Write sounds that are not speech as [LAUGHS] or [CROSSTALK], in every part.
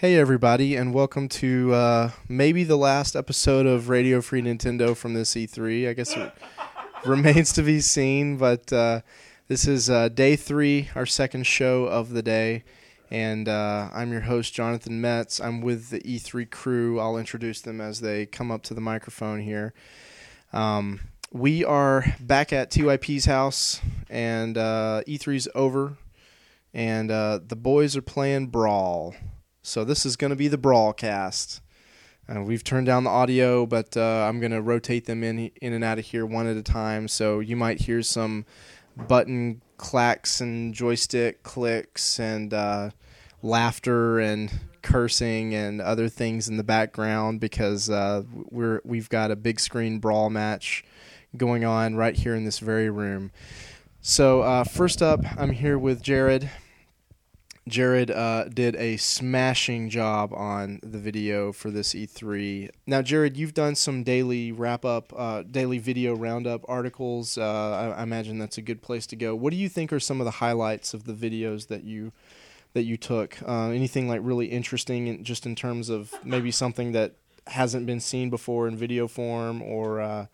Hey, everybody, and welcome to uh, maybe the last episode of Radio Free Nintendo from this E3. I guess it [LAUGHS] remains to be seen, but uh, this is uh, day three, our second show of the day. And uh, I'm your host, Jonathan Metts. I'm with the E3 crew. I'll introduce them as they come up to the microphone here. Um, we are back at TYP's house, and uh, E3's over, and uh, the boys are playing Brawl. So this is going to be the Brawlcast. Uh, we've turned down the audio, but uh, I'm going to rotate them in in and out of here one at a time. So you might hear some button clacks and joystick clicks and uh, laughter and cursing and other things in the background because uh, we're we've got a big screen brawl match going on right here in this very room. So uh, first up, I'm here with Jared. Jared uh, did a smashing job on the video for this E3. Now, Jared, you've done some daily wrap up, uh, daily video roundup articles. Uh, I, I, imagine that's a good place to go. What do you think are some of the highlights of the videos that you that you took? Uh, anything like really interesting, in, just in terms of maybe something that hasn't been seen before in video form, or uh,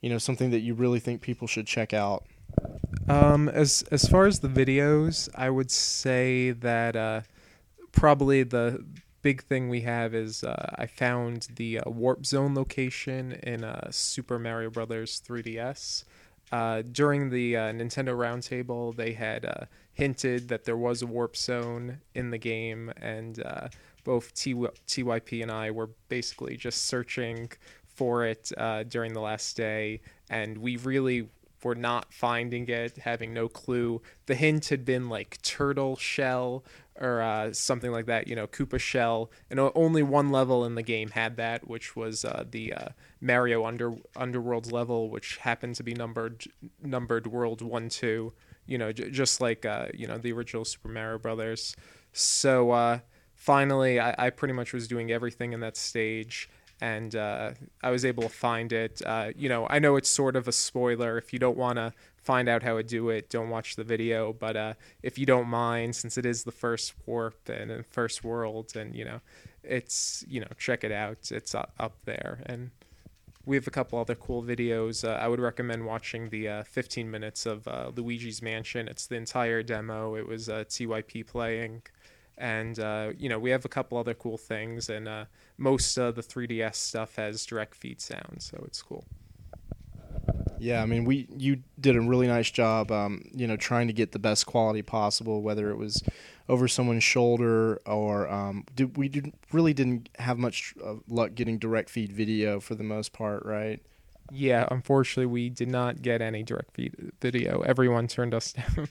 you know something that you really think people should check out? Um, as as far as the videos, I would say that uh, probably the big thing we have is uh, I found the uh, warp zone location in uh, Super Mario Brothers 3DS. Uh, during the uh, Nintendo Roundtable, they had hinted that there was a warp zone in the game, and both T- TYP and I were basically just searching for it during the last day, and we really were not finding it, having no clue. The hint had been like turtle shell or uh, something like that, you know, Koopa shell, and only one level in the game had that, which was uh, the uh, Mario Under Underworld level, which happened to be numbered numbered World One Two, you know, j- just like uh, you know the original Super Mario Brothers. So uh, finally, I-, I pretty much was doing everything in that stage and uh, I was able to find it. Uh, you know, I know it's sort of a spoiler. If you don't want to find out how to do it, don't watch the video. But uh, if you don't mind, since it is the first warp and the first world, and you know, it's you know, check it out. It's up there, and we have a couple other cool videos. Uh, I would recommend watching the uh, 15 minutes of uh, Luigi's Mansion. It's the entire demo. It was TYP playing and uh, you know we have a couple other cool things and uh, most of the 3ds stuff has direct feed sound so it's cool. Yeah i mean we you did a really nice job um, you know trying to get the best quality possible whether it was over someone's shoulder or um, did, we did, really didn't have much uh, luck getting direct feed video for the most part right? Yeah unfortunately we did not get any direct feed video. Everyone turned us [LAUGHS] down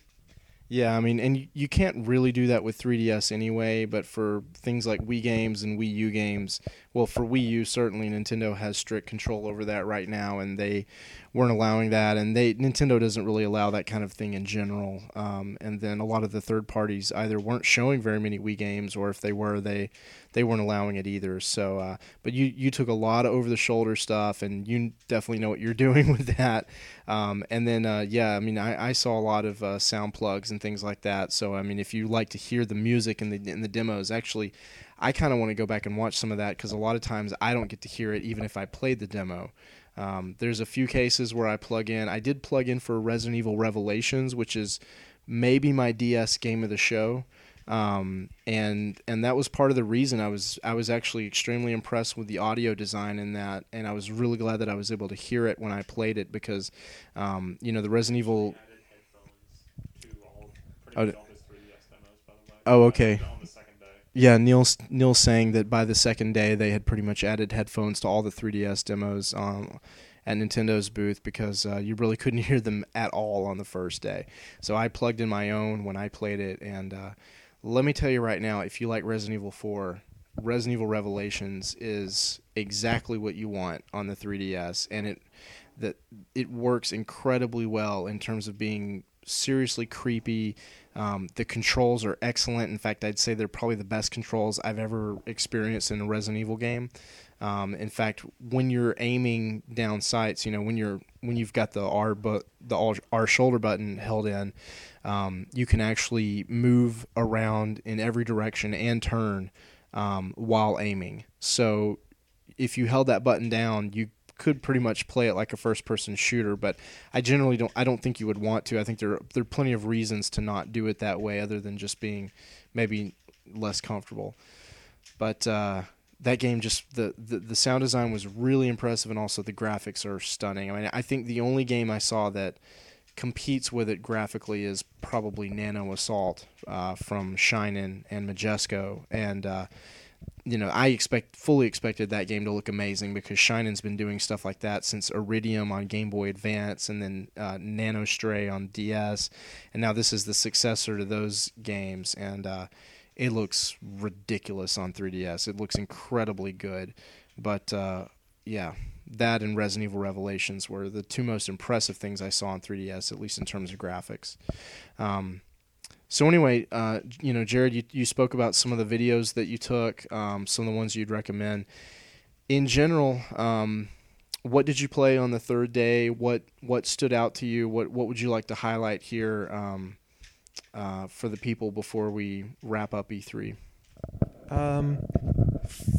yeah, I mean, and you can't really do that with 3DS anyway, but for things like Wii games and Wii U games, well, for Wii U, certainly Nintendo has strict control over that right now, and they weren't allowing that, and they Nintendo doesn't really allow that kind of thing in general. Um, and then a lot of the third parties either weren't showing very many Wii games, or if they were, they they weren't allowing it either. So, uh, but you you took a lot of over the shoulder stuff, and you definitely know what you're [LAUGHS] doing with that. Um, and then uh, yeah, I mean, I, I saw a lot of uh, sound plugs and things like that. So I mean, if you like to hear the music in the in the demos, actually. I kind of want to go back and watch some of that because a lot of times I don't get to hear it even if I played the demo. Um, there's a few cases where I plug in. I did plug in for Resident Evil Revelations, which is maybe my DS game of the show. Um, and and that was part of the reason I was I was actually extremely impressed with the audio design in that, and I was really glad that I was able to hear it when I played it because, um, you know, the Resident Evil. Oh, oh, okay. Yeah, Neil's Neil's saying that by the second day they had pretty much added headphones to all the 3DS demos um, at Nintendo's booth because uh, you really couldn't [LAUGHS] hear them at all on the first day. So I plugged in my own when I played it, and uh, let me tell you right now, if you like Resident Evil 4, Resident Evil Revelations is exactly what you want on the 3DS, and it that it works incredibly well in terms of being seriously creepy um, the controls are excellent. In fact, I'd say they're probably the best controls I've ever experienced in a Resident Evil game. Um, in fact, when you're aiming down sights, you know when you're when you've got the R but the R shoulder button held in, um, you can actually move around in every direction and turn um, while aiming. So if you held that button down, you could pretty much play it like a first person shooter, but I generally don't I don't think you would want to. I think there there are plenty of reasons to not do it that way other than just being maybe less comfortable. But uh, that game just the, the the sound design was really impressive and also the graphics are stunning. I mean, I think the only game I saw that competes with it graphically is probably Nano Assault uh, from Shinen and Majesco and uh, you know, I expect fully expected that game to look amazing because Shinen's been doing stuff like that since Iridion on Game Boy Advance and then uh, Nanostray on DS, and now this is the successor to those games, and uh, it looks ridiculous on 3DS. It looks incredibly good, but uh, yeah, that and Resident Evil Revelations were the two most impressive things I saw on 3DS, at least in terms of graphics. Um, so anyway, uh, you know, Jared, you, you spoke about some of the videos that you took, um, some of the ones you'd recommend. In general, um, what did you play on the third day? What what stood out to you? What what would you like to highlight here um, uh, for the people before we wrap up E3? Um,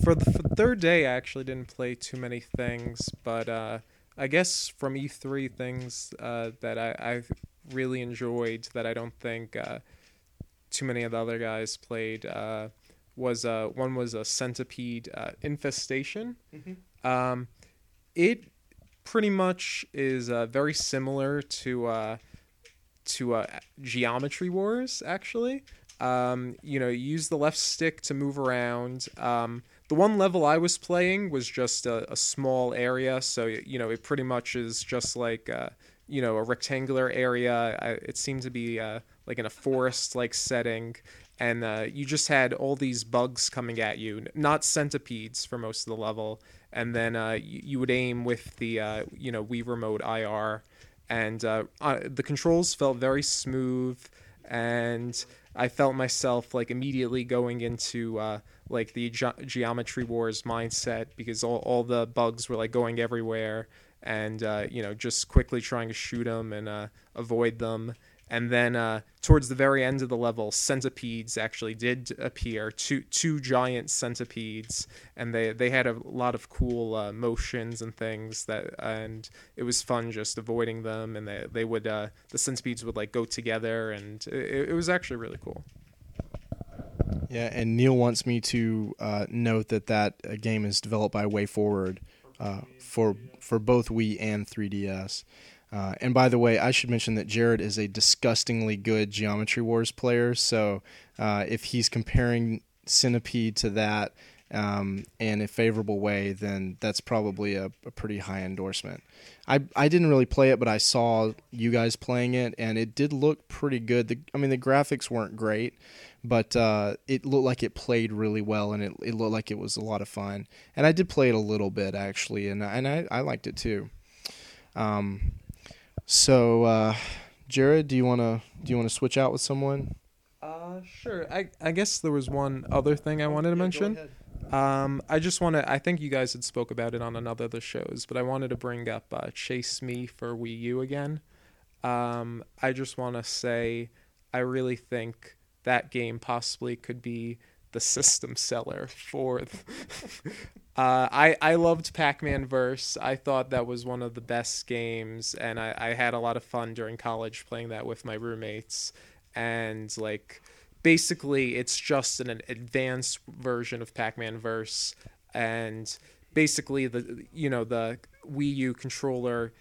for the, for third day, I actually didn't play too many things, but uh, I guess from E3 things uh, that I, I've really enjoyed that I don't think uh, too many of the other guys played uh, was uh, one was a centipede uh, infestation. Mm-hmm. Um, it pretty much is uh, very similar to uh, to uh, Geometry Wars. Actually, um, you know, you use the left stick to move around. Um, the one level I was playing was just a, a, small area, so you know, it pretty much is just like uh, you know a rectangular area. I, it seemed to be uh, like in a forest like setting and uh, you just had all these bugs coming at you not centipedes for most of the level and then uh, you, you, would aim with the uh, you know wii remote ir and uh, uh, the controls felt very smooth and i felt myself like immediately going into uh, like the ge- geometry wars mindset because all, all the bugs were like going everywhere and you know just quickly trying to shoot them and avoid them and then uh, towards the very end of the level, centipedes actually did appear. Two two giant centipedes, and they they had a lot of cool uh, motions and things that, and it was fun just avoiding them. And they they would uh, the centipedes would like go together, and it, it was actually really cool. Yeah, and Neil wants me to uh, note that that uh, game is developed by WayForward uh, for for both Wii and 3DS. Uh, and by the way, I should mention that Jared is a disgustingly good Geometry Wars player. So uh, if he's comparing Centipede to that um, in a favorable way, then that's probably a, a, pretty high endorsement. I, I didn't really play it, but I saw you guys playing it, and it did look pretty good. The, I mean, the graphics weren't great, but uh, it looked like it played really well, and it, it looked like it was a lot of fun. And I did play it a little bit, actually, and, and I, I liked it too. Um, so, uh, Jared, do you want to do you want to switch out with someone? Uh, sure. I I guess there was one other thing I wanted to mention. Um, I just want to. I think you guys had spoke about it on another of the shows, but I wanted to bring up uh, Chase Mii for Wii U again. Um, I just want to say I really think that game possibly could be the system seller for. [LAUGHS] uh, I I loved Pac-Man Verse. I thought that was one of the best games, and I, I had a lot of fun during college playing that with my roommates. And like, basically, it's just an, an advanced version of Pac-Man Verse, and basically the you know the Wii U controller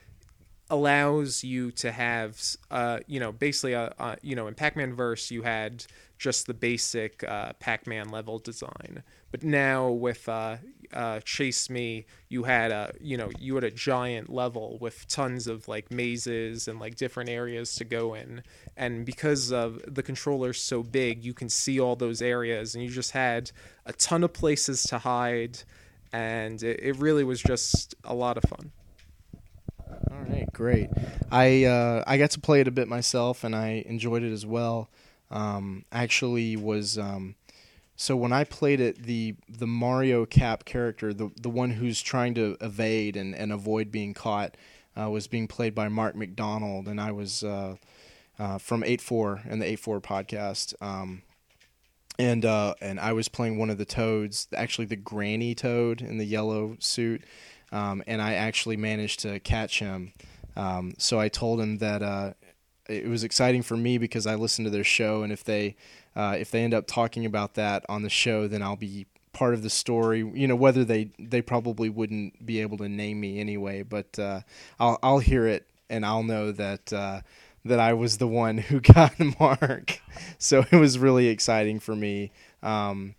allows you to have uh you know basically a, a you know in Pac-Man Verse you had just the basic uh, Pac-Man level design. But now with uh, uh, Chase Mii, you had a you know you had a giant level with tons of like mazes and like different areas to go in. And because of the controller's so big, you can see all those areas, and you just had a ton of places to hide, and it, it really was just a lot of fun. All right, great. I uh, I got to play it a bit myself, and I enjoyed it as well um, actually was um, so when I played it, the the Mario Cap character, the the one who's trying to evade and, and avoid being caught, uh, was being played by Mark MacDonald, and I was uh, uh, from Eight Four and the Eight Four podcast. Um, and uh, and I was playing one of the toads, actually the granny toad in the yellow suit, um, and I actually managed to catch him. Um, so I told him that uh, it was exciting for me because I listened to their show, and if they uh, if they end up talking about that on the show, then I'll be part of the story. You know, whether they they probably wouldn't be able to name me anyway, but uh, I'll I'll hear it and I'll know that uh, that I was the one [LAUGHS] who got Mark. So it was really exciting for me. Um,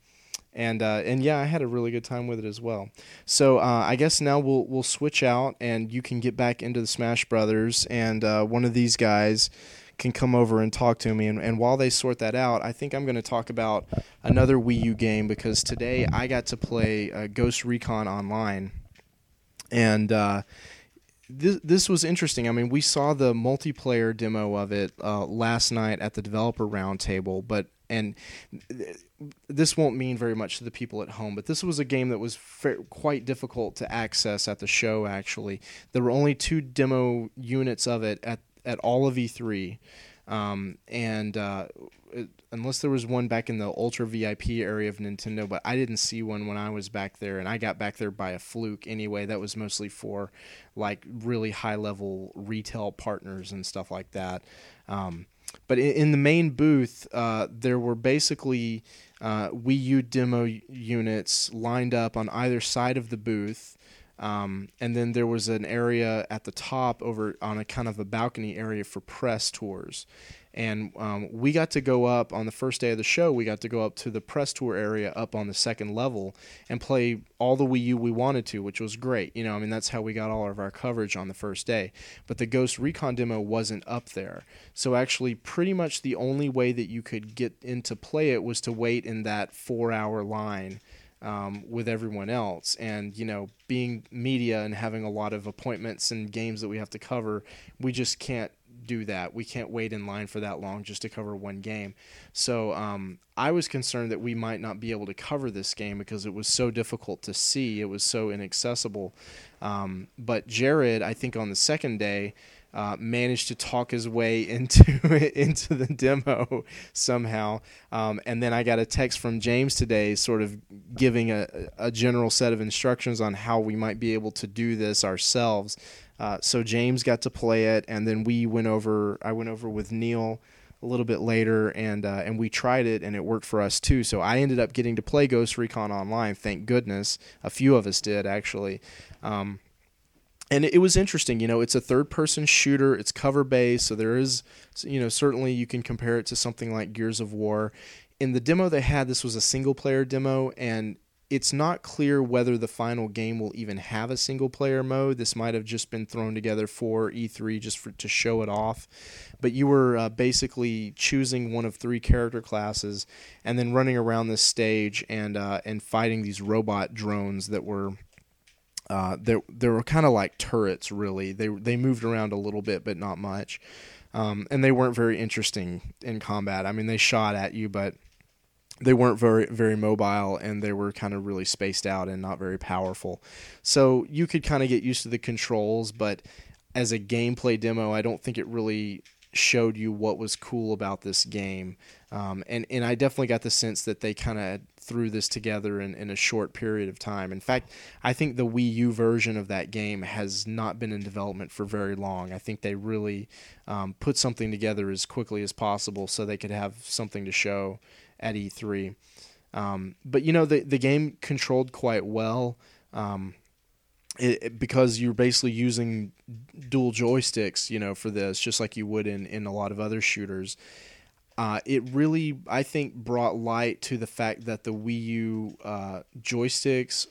and uh, and yeah, I had a really good time with it as well. So uh, I guess now we'll we'll switch out, and you can get back into the Smash Brothers, and uh, one of these guys can come over and talk to me. And, and while they sort that out, I think I'm going to talk about another Wii U game because today I got to play uh, Ghost Recon Online, and uh, this this was interesting. I mean, we saw the multiplayer demo of it uh, last night at the developer roundtable, but and this won't mean very much to the people at home, but this was a game that was quite difficult to access at the show. Actually, there were only two demo units of it at at all of E3, um, and uh, it, unless there was one back in the ultra VIP area of Nintendo, but I didn't see one when I was back there, and I got back there by a fluke anyway. That was mostly for like really high level retail partners and stuff like that. Um, but in, in, the main booth, uh, there were basically uh, Wii U demo units lined up on either side of the booth. Um, and then there was an area at the top over on a kind of a balcony area for press tours and um, we got to go up on the first day of the show. We got to go up to the press tour area up on the second level and play all the Wii U we wanted to, which was great. You know, I mean that's how we got all of our coverage on the first day. But the Ghost Recon demo wasn't up there, so actually, pretty much the only way that you could get in to play it was to wait in that four-hour line. Um, with everyone else. And, you know, being media and having a lot of appointments and games that we have to cover, we just can't do that. We can't wait in line for that long just to cover one game. So um, I was concerned that we might not be able to cover this game because it was so difficult to see. It was so inaccessible. Um, but Jared, I think on the second day, uh, managed to talk his way [LAUGHS] into into the demo somehow. Um, and then I got a text from James today, sort of giving a, a general set of instructions on how we might be able to do this ourselves. Uh, so James got to play it, and then we went over. I went over with Neil a little bit later, and uh, and we tried it, and it worked for us too. So I ended up getting to play Ghost Recon Online. Thank goodness, a few of us did actually. Um, and it was interesting, you know. It's a third-person shooter. It's cover-based, so there is, you know, certainly you can compare it to something like Gears of War. In the demo they had, this was a single-player demo, and it's not clear whether the final game will even have a single player mode. This might have just been thrown together for E3 just for, to show it off. But you were uh, basically choosing one of three character classes and then running around this stage and uh, and fighting these robot drones that were. Uh, they, they were kind of like turrets, really. They they moved around a little bit, but not much, um, and they weren't very interesting in combat. I mean, they shot at you, but they weren't very very mobile and they were kind of really spaced out and not very powerful. So you could kind of get used to the controls, but as a gameplay demo, I don't think it really showed you what was cool about this game. Um, and and I definitely got the sense that they kind of threw this together in, in a short period of time. In fact, I think the Wii U version of that game has not been in development for very long. I think they really um, put something together as quickly as possible so they could have something to show at E3. Um, but you know the the game controlled quite well um, it, it, because you're basically using dual joysticks, you know, for this, just like you would in in a lot of other shooters. Uh, it really, I think, brought light to the fact that the Wii U uh, joysticks.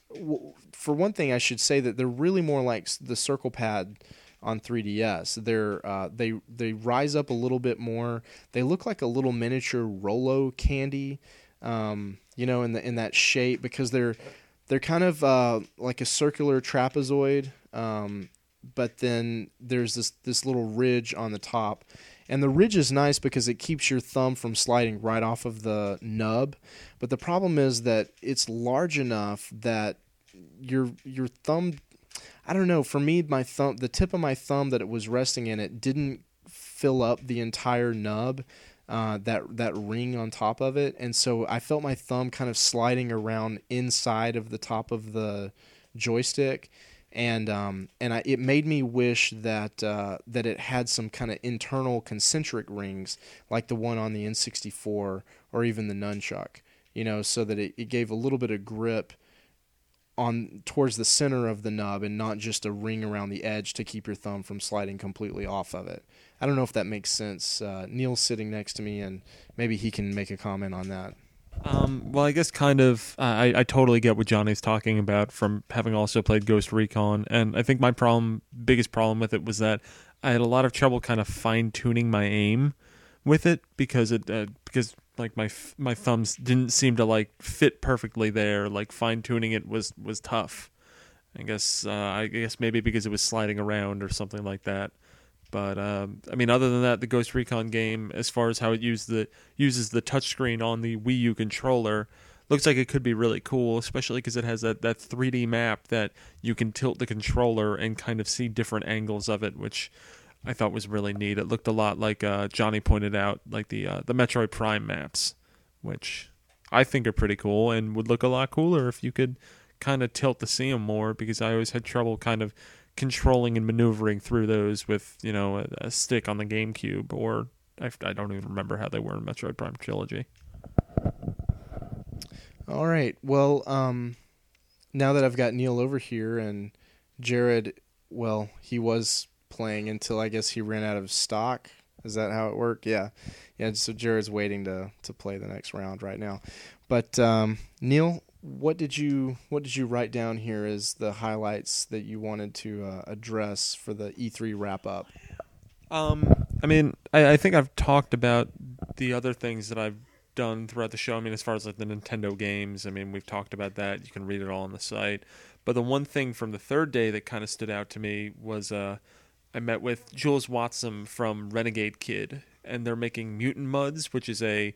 For one thing, I should say that they're really more like the Circle Pad on 3DS. They're uh, they they rise up a little bit more. They look like a little miniature Rolo candy, um, you know, in the in that shape because they're they're kind of uh, like a circular trapezoid, um, but then there's this this little ridge on the top. And the ridge is nice because it keeps your thumb from sliding right off of the nub. But the problem is that it's large enough that your your thumb I don't know. For me, my thumb, the tip of my thumb that it was resting in, it didn't fill up the entire nub. uh, that that ring on top of it, and so I felt my thumb kind of sliding around inside of the top of the joystick, and um, and I, it made me wish that uh, that it had some kind of internal concentric rings like the one on the N64 or even the nunchuck, you know, so that it, it gave a little bit of grip on towards the center of the nub and not just a ring around the edge to keep your thumb from sliding completely off of it. I don't know if that makes sense. Uh, Neil's sitting next to me, and maybe he can make a comment on that. Um, well, I guess kind of. I I totally get what Johnny's talking about from having also played Ghost Recon, and I think my problem, biggest problem with it was that I had a lot of trouble kind of fine tuning my aim with it because it uh, because like my my thumbs didn't seem to like fit perfectly there. Like fine tuning it was was tough. I guess uh, I guess maybe because it was sliding around or something like that. But um, I mean, other than that, the Ghost Recon game, as far as how it uses the uses the touchscreen on the Wii U controller, looks like it could be really cool, especially because it has that, that 3D map that you can tilt the controller and kind of see different angles of it, which I thought was really neat. It looked a lot like uh, Johnny pointed out, like the uh, the Metroid Prime maps, which I think are pretty cool and would look a lot cooler if you could kind of tilt to see them more. Because I always had trouble kind of controlling and maneuvering through those with you know a, a stick on the GameCube or I, I don't even remember how they were in Metroid Prime Trilogy. All right. Well, um, now that I've got Neil over here and Jared, well, he was playing until I guess he ran out of stock. Is that how it worked? Yeah, yeah. So Jared's waiting to to play the next round right now. But um, Neil, what did you what did you write down here as the highlights that you wanted to uh, address for the E3 wrap up? Um, I mean, I, I think I've talked about the other things that I've done throughout the show. I mean, as far as like the Nintendo games, I mean, we've talked about that. You can read it all on the site. But the one thing from the third day that kind of stood out to me was uh, I met with Jools Watsham from Renegade Kid, and they're making Mutant Mudds, which is a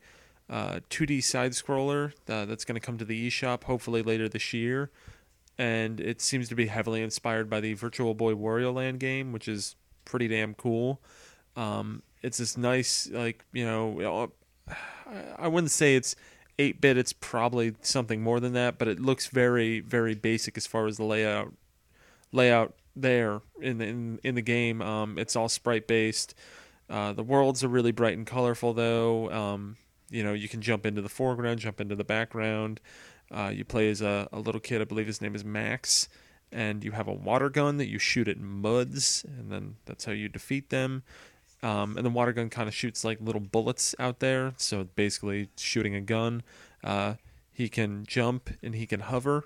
uh, 2D side scroller uh, that's going to come to the eShop hopefully later this year. And it seems to be heavily inspired by the Virtual Boy Wario Land game, which is pretty damn cool. Um, it's this nice, like, you know, I wouldn't say it's 8 bit, it's probably something more than that, but it looks very, very basic as far as the layout layout there in the, in, in the game. Um, it's all sprite based. Uh, the worlds are really bright and colorful, though. Um, you know, you can jump into the foreground, jump into the background. Uh, you play as a, a, little kid, I believe his name is Max, and you have a water gun that you shoot at muds, and then that's how you defeat them. Um, and the water gun kind of shoots like little bullets out there, so basically shooting a gun. Uh, he can jump and he can hover,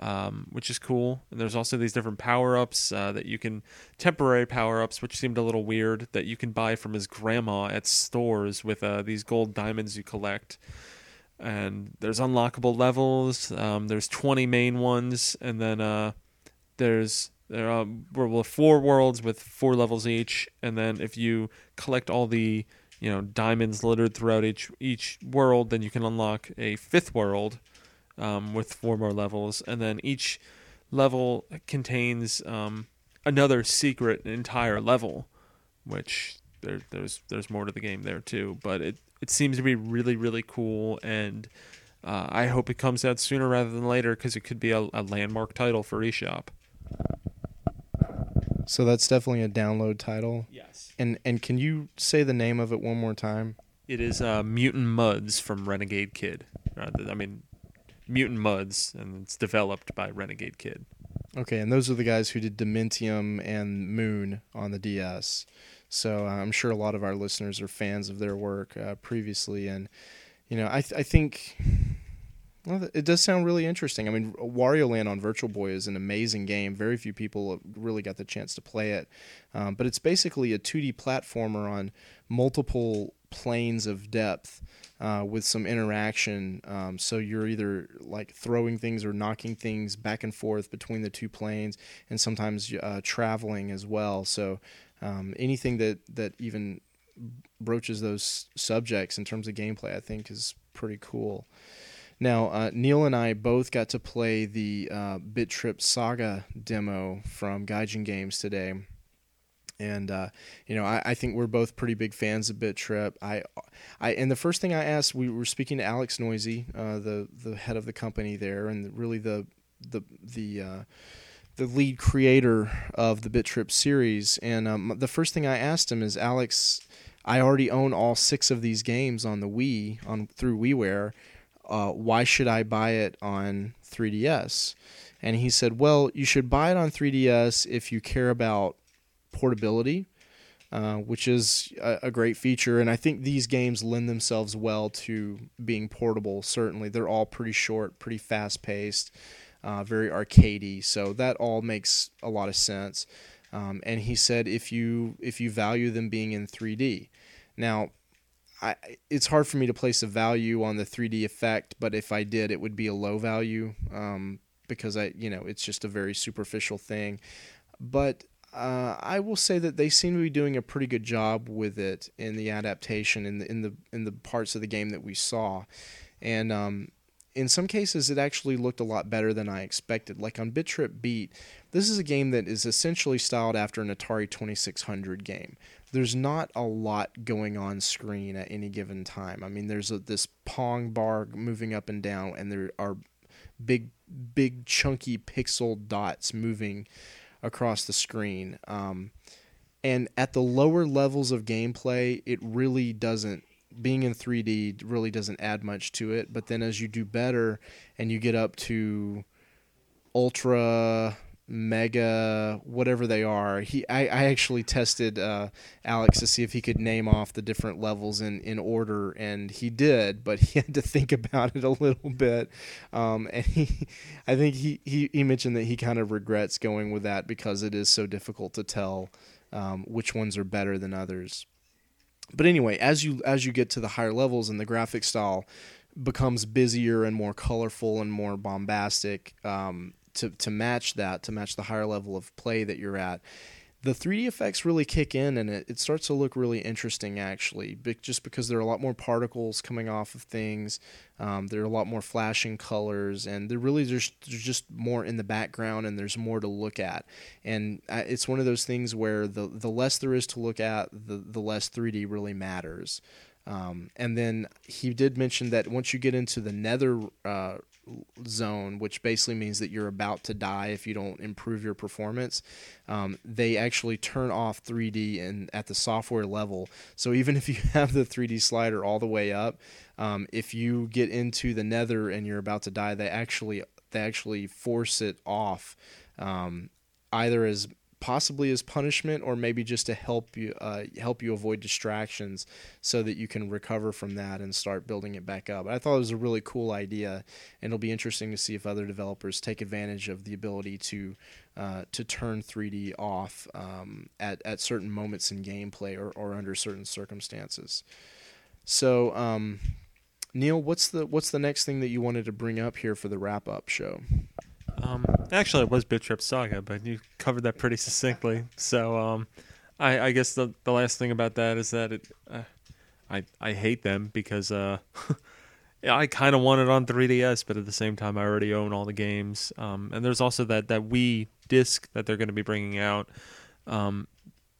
um, which is cool. And there's also these different power ups uh, that you can, temporary power ups, which seemed a little weird, that you can buy from his grandma at stores with uh, these gold diamonds you collect. And there's unlockable levels. Um, there's 20 main ones, and then uh, there's there are four worlds with four levels each. And then if you collect all the you know diamonds littered throughout each each world, then you can unlock a fifth world um, with four more levels, and then each level contains um, another secret entire level, which there, there's there's more to the game there too. But it it seems to be really really cool, and uh, I hope it comes out sooner rather than later because it could be a, a landmark title for eShop. So that's definitely a download title. Yes. And and can you say the name of it one more time? It is uh, Mutant Mudds from Renegade Kid. Uh, I mean, Mutant Mudds, and it's developed by Renegade Kid. Okay, and those are the guys who did Dementium and Moon on the DS. So uh, I'm sure a lot of our listeners are fans of their work uh, previously, and you know, I th- I think well, it does sound really interesting. I mean, Wario Land on Virtual Boy is an amazing game. Very few people really got the chance to play it, um, but it's basically a 2D platformer on multiple planes of depth uh, with some interaction. Um, so you're either like throwing things or knocking things back and forth between the two planes, and sometimes uh, traveling as well. So um, anything that that even broaches those subjects in terms of gameplay, I think, is pretty cool. Now, uh, Neil and I both got to play the uh, Bit Trip Saga demo from Gaijin Games today, and uh, you know I, I, think we're both pretty big fans of Bit Trip. I, I and the first thing I asked, we were speaking to Alex Neuse, uh, the the head of the company there, and really the the the uh, the lead creator of the Bit Trip series. And um, the first thing I asked him is, Alex, I already own all six of these games on the Wii on through WiiWare. Uh, why should I buy it on 3DS? And he said, well, you should buy it on 3DS if you care about portability, uh, which is a, a, great feature. And I think these games lend themselves well to being portable. Certainly, they're all pretty short, pretty fast paced, uh, very arcadey. So that all makes a lot of sense. Um, and he said if you if you value them being in 3D, now. I, it's hard for me to place a value on the 3D effect, but if I did, it would be a low value um, because I, you know, it's just a very superficial thing. But uh, I will say that they seem to be doing a pretty good job with it in the adaptation in the in the in the parts of the game that we saw, and um, in some cases it actually looked a lot better than I expected. Like on Bit Trip Beat, this is a game that is essentially styled after an Atari 2600 game. There's not a lot going on screen at any given time. I mean, there's a, this Pong bar moving up and down, and there are big, big chunky pixel dots moving across the screen. Um, and at the lower levels of gameplay, it really doesn't. Being in 3D really doesn't add much to it. But then as you do better and you get up to ultra mega whatever they are. He i, I actually tested uh, alex to see if he could name off the different levels in, in order and he did but he [LAUGHS] had to think about it a little bit. Um, and he i think he, he, he mentioned that he kind of regrets going with that because it is so difficult to tell um, which ones are better than others. But anyway as you as you get to the higher levels and the graphic style becomes busier and more colorful and more bombastic um, to to match that, to match the higher level of play that you're at. The 3D effects really kick in, and it, it starts to look really interesting, actually, just because there are a lot more particles coming off of things. Um, there are a lot more flashing colors, and there really there's, there's just more in the background, and there's more to look at. And it's one of those things where the the less there is to look at, the the less 3D really matters. Um, and then he did mention that once you get into the nether uh, zone, which basically means that you're about to die if you don't improve your performance. Um, they actually turn off 3D and at the software level. So even [LAUGHS] if you have the 3D slider all the way up, um, if you get into the Nether and you're about to die, they actually they actually force it off, um, either as possibly as punishment or maybe just to help you uh, help you avoid distractions so that you can recover from that and start building it back up. I thought it was a really cool idea, and it'll be interesting to see if other developers take advantage of the ability to uh, to turn 3D off um, at at certain moments in gameplay or, or under certain circumstances. So. Um, Neil, what's the what's the next thing that you wanted to bring up here for the wrap up show? Um, actually, it was Bit Trip Saga, but you covered that pretty succinctly. So, um, I, I, guess the the last thing about that is that it, uh, I I hate them because uh, [LAUGHS] I kind of want it on 3DS, but at the same time, I already own all the games. Um, and there's also that that Wii disc that they're going to be bringing out. Um,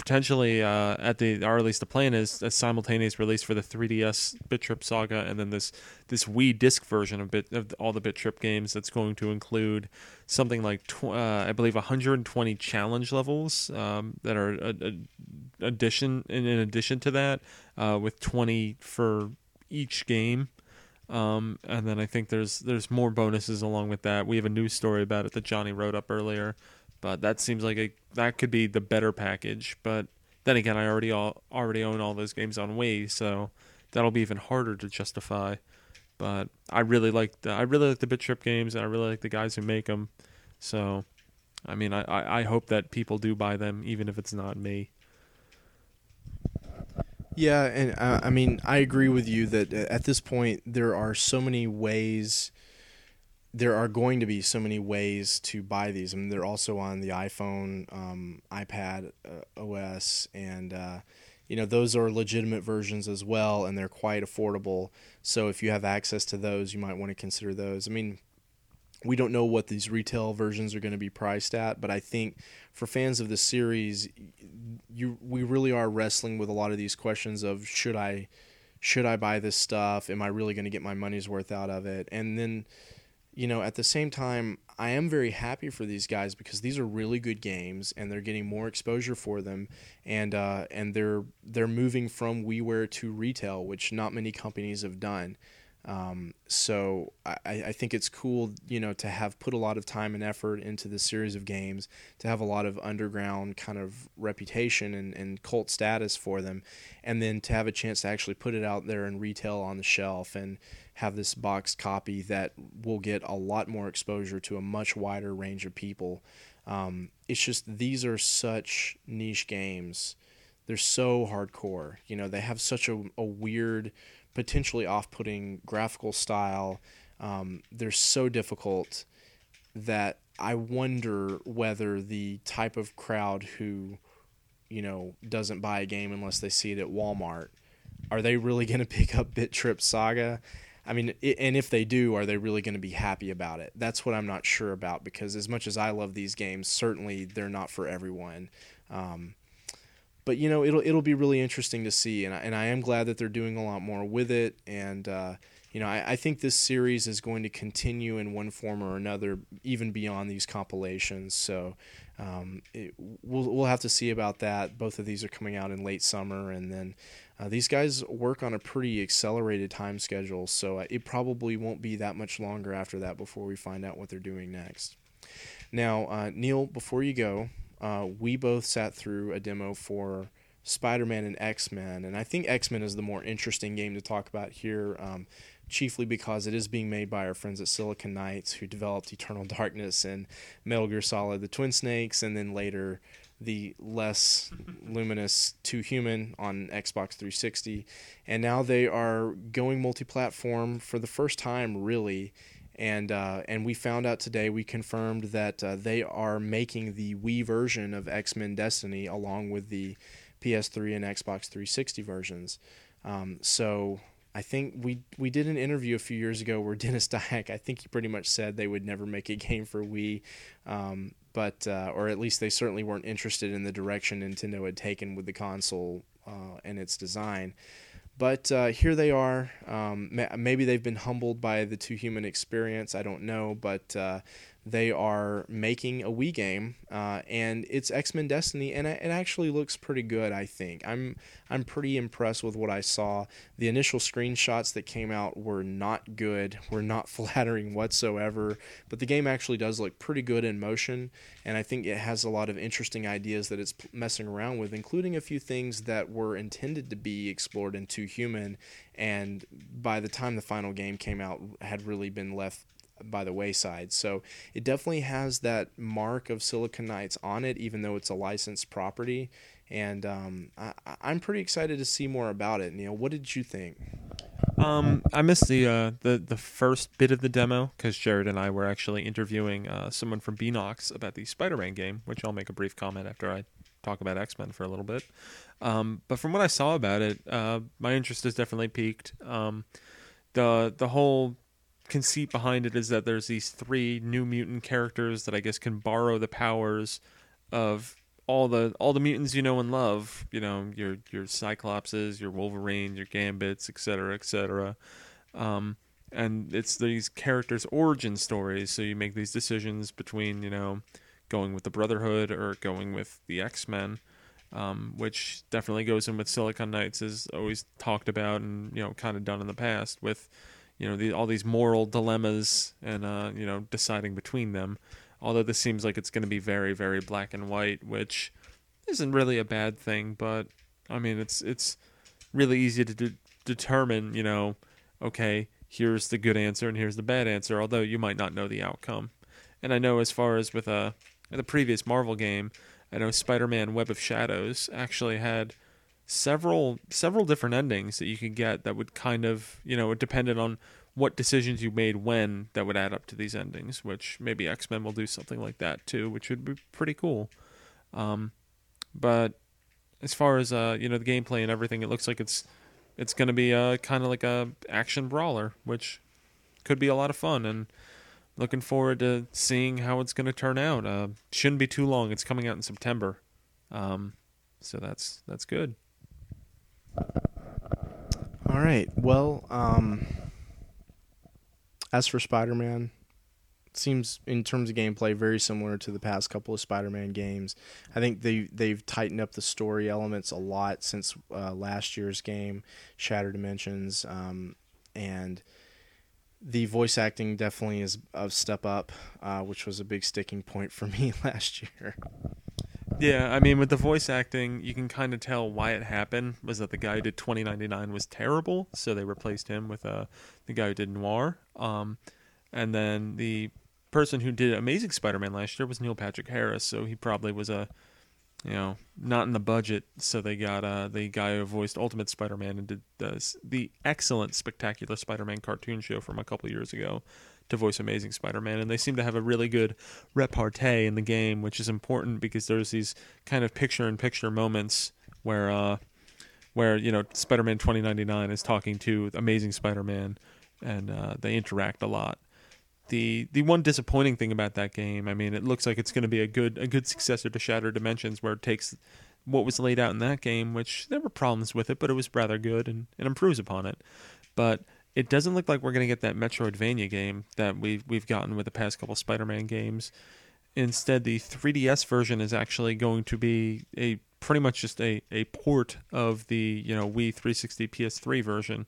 potentially uh, at the or at least the plan is a simultaneous release for the 3DS Bit Trip Saga, and then this this Wii disc version of bit of all the Bit Trip games that's going to include something like tw- uh, I believe 120 challenge levels um, that are a, a addition in, in, addition to that, uh, with 20 for each game. Um, and then I think there's there's more bonuses along with that. We have a news story about it that Johnny wrote up earlier. But that seems like a that could be the better package. But then again, I already all, already own all those games on Wii, so that'll be even harder to justify. But I really like the I really like the Bit Trip games, and I really like the guys who make them. So, I mean, I, I, I hope that people do buy them, even if it's not me. Yeah, and uh, I mean, I agree with you that uh, at this point there are so many ways there are going to be so many ways to buy these. I mean, they're also on the iPhone, um, iPad uh, OS, and uh, you know those are legitimate versions as well, and they're quite affordable. So if you have access to those, you might want to consider those. I mean, we don't know what these retail versions are going to be priced at, but I think for fans of the series, you we really are wrestling with a lot of these questions of should I should I buy this stuff? Am I really going to get my money's worth out of it? And then you know, at the same time, I am very happy for these guys because these are really good games and they're getting more exposure for them and uh, and they're they're moving from WiiWare to retail, which not many companies have done. Um, so I, I think it's cool, you know, to have put a lot of time and effort into this series of games, to have a lot of underground kind of reputation and, and cult status for them, and then to have a chance to actually put it out there in retail on the shelf and have this boxed copy that will get a lot more exposure to a much wider range of people. Um, it's just these are such niche games. They're so hardcore. You know, they have such a, a weird potentially off-putting graphical style. Um, they're so difficult that I wonder whether the type of crowd who, you know, doesn't buy a game unless they see it at Walmart, are they really going [LAUGHS] to pick up Bit Trip Saga? I mean, and if they do, are they really going to be happy about it? That's what I'm not sure about because as much as I love these games, certainly they're not for everyone. Um, but you know it'll it'll be really interesting to see and I, and I am glad that they're doing a lot more with it and uh, you know I, I think this series is going to continue in one form or another even beyond these compilations so um, it, we'll we'll have to see about that both of these are coming out in late summer and then uh, these guys work on a pretty accelerated time schedule so it probably won't be that much longer after that before we find out what they're doing next. Now uh, Neil before you go uh, we both sat through a demo for Spider Man and X Men, and I think X Men is the more interesting game to talk about here, um, chiefly because it is being made by our friends at Silicon Knights, who developed Eternal [LAUGHS] Darkness and Metal Gear Solid: The Twin Snakes, and then later the less luminous Too Human on Xbox 360, and now they are going multi-platform for the first time, really. And uh, and we found out today we confirmed that uh, they are making the Wii version of X Men Destiny along with the PS3 and Xbox 360 versions. Um, so I think we we did an interview a few years ago where [LAUGHS] Denis Dyack I think he pretty much said they would never make a game for Wii, um, but uh, or at least they certainly weren't interested in the direction Nintendo had taken with the console uh, and its design. But uh, here they are. Um, maybe they've been humbled by the Too Human experience. I don't know, but uh, they are making a Wii game, uh, and it's X Men Destiny, and it actually looks pretty good. I think I'm I'm pretty impressed with what I saw. The initial screenshots that came out were not good, were not [LAUGHS] flattering whatsoever. But the game actually does look pretty good in motion, and I think it has a lot of interesting ideas that it's messing around with, including a few things that were intended to be explored in Too Human, and by the time the final game came out, had really been left by the wayside. So it definitely has that mark of Silicon Knights on it, even though it's a licensed property. And um, I, am pretty excited to see more about it. Neil, what did you think? Um, I missed the uh, the the first bit of the demo because Jared and I were actually interviewing uh, someone from Beenox about the Spider-Man game, which I'll make a brief comment after I talk about X-Men for a little bit. Um, but from what I saw about it, uh, my interest is definitely piqued. Um, the the whole conceit behind it is that there's these three new mutant characters that I guess can borrow the powers of all the all the mutants you know and love. You know your your Cyclopses, your Wolverines, your Gambits, etc., etc. Um, and it's these characters' origin stories. So you make these decisions between you know going with the Brotherhood or going with the X Men. Um, which definitely goes in with Silicon Knights, is always talked about and you know kind of done in the past with you know the, all these moral dilemmas and uh, you know deciding between them. Although this seems like it's going to be very very black and white, which isn't really a bad thing, but I mean it's it's really easy to de- determine. You know, okay, here's the good answer and here's the bad answer. Although you might not know the outcome. And I know as far as with a uh, the previous Marvel game, I know Spider-Man: Web of Shadows actually had several several different endings that you could get that would kind of you know it depended on what decisions you made when that would add up to these endings which maybe x-men will do something like that too which would be pretty cool um, but as far as uh, you know the gameplay and everything it looks like it's it's going to be uh, kind of like a action brawler which could be a lot of fun and looking forward to seeing how it's going to turn out. Uh, shouldn't be too long. It's coming out in September, um, so that's that's good. All right. Well, um, as for Spider-Man, seems in terms of gameplay very similar to the past couple of Spider-Man games. I think they they've tightened up the story elements a lot since uh, last year's game, Shattered Dimensions, um, and the voice acting definitely is a step up, uh, which was a big sticking point for [LAUGHS] me last year. Yeah, I mean, with the voice acting, you can kind of tell why it happened. Was that the guy who did 2099 was terrible, so they replaced him with uh, the guy who did Noir. Um, and then the person who did Amazing Spider-Man last year was Neil Patrick Harris, so he probably was a, you know, not in the budget. So they got uh, the guy who voiced Ultimate Spider-Man and did the, the excellent Spectacular Spider-Man cartoon show from a couple years ago to voice Amazing Spider-Man, and they seem to have a really good repartee in the game, which is important because there's these kind of picture-in-picture moments where, uh, where you know, Spider-Man 2099 is talking to Amazing Spider-Man, and uh, they interact a lot. The the one disappointing thing about that game, I mean, it looks like it's going to be a good a good successor to Shattered Dimensions, where it takes what was laid out in that game, which there were problems with it, but it was rather good and it improves upon it. But it doesn't look like we're going to get that Metroidvania game that we've we've gotten with the past couple Spider-Man games. Instead, the 3DS version is actually going to be a pretty much just a, a port of the you know Wii 360 PS3 version,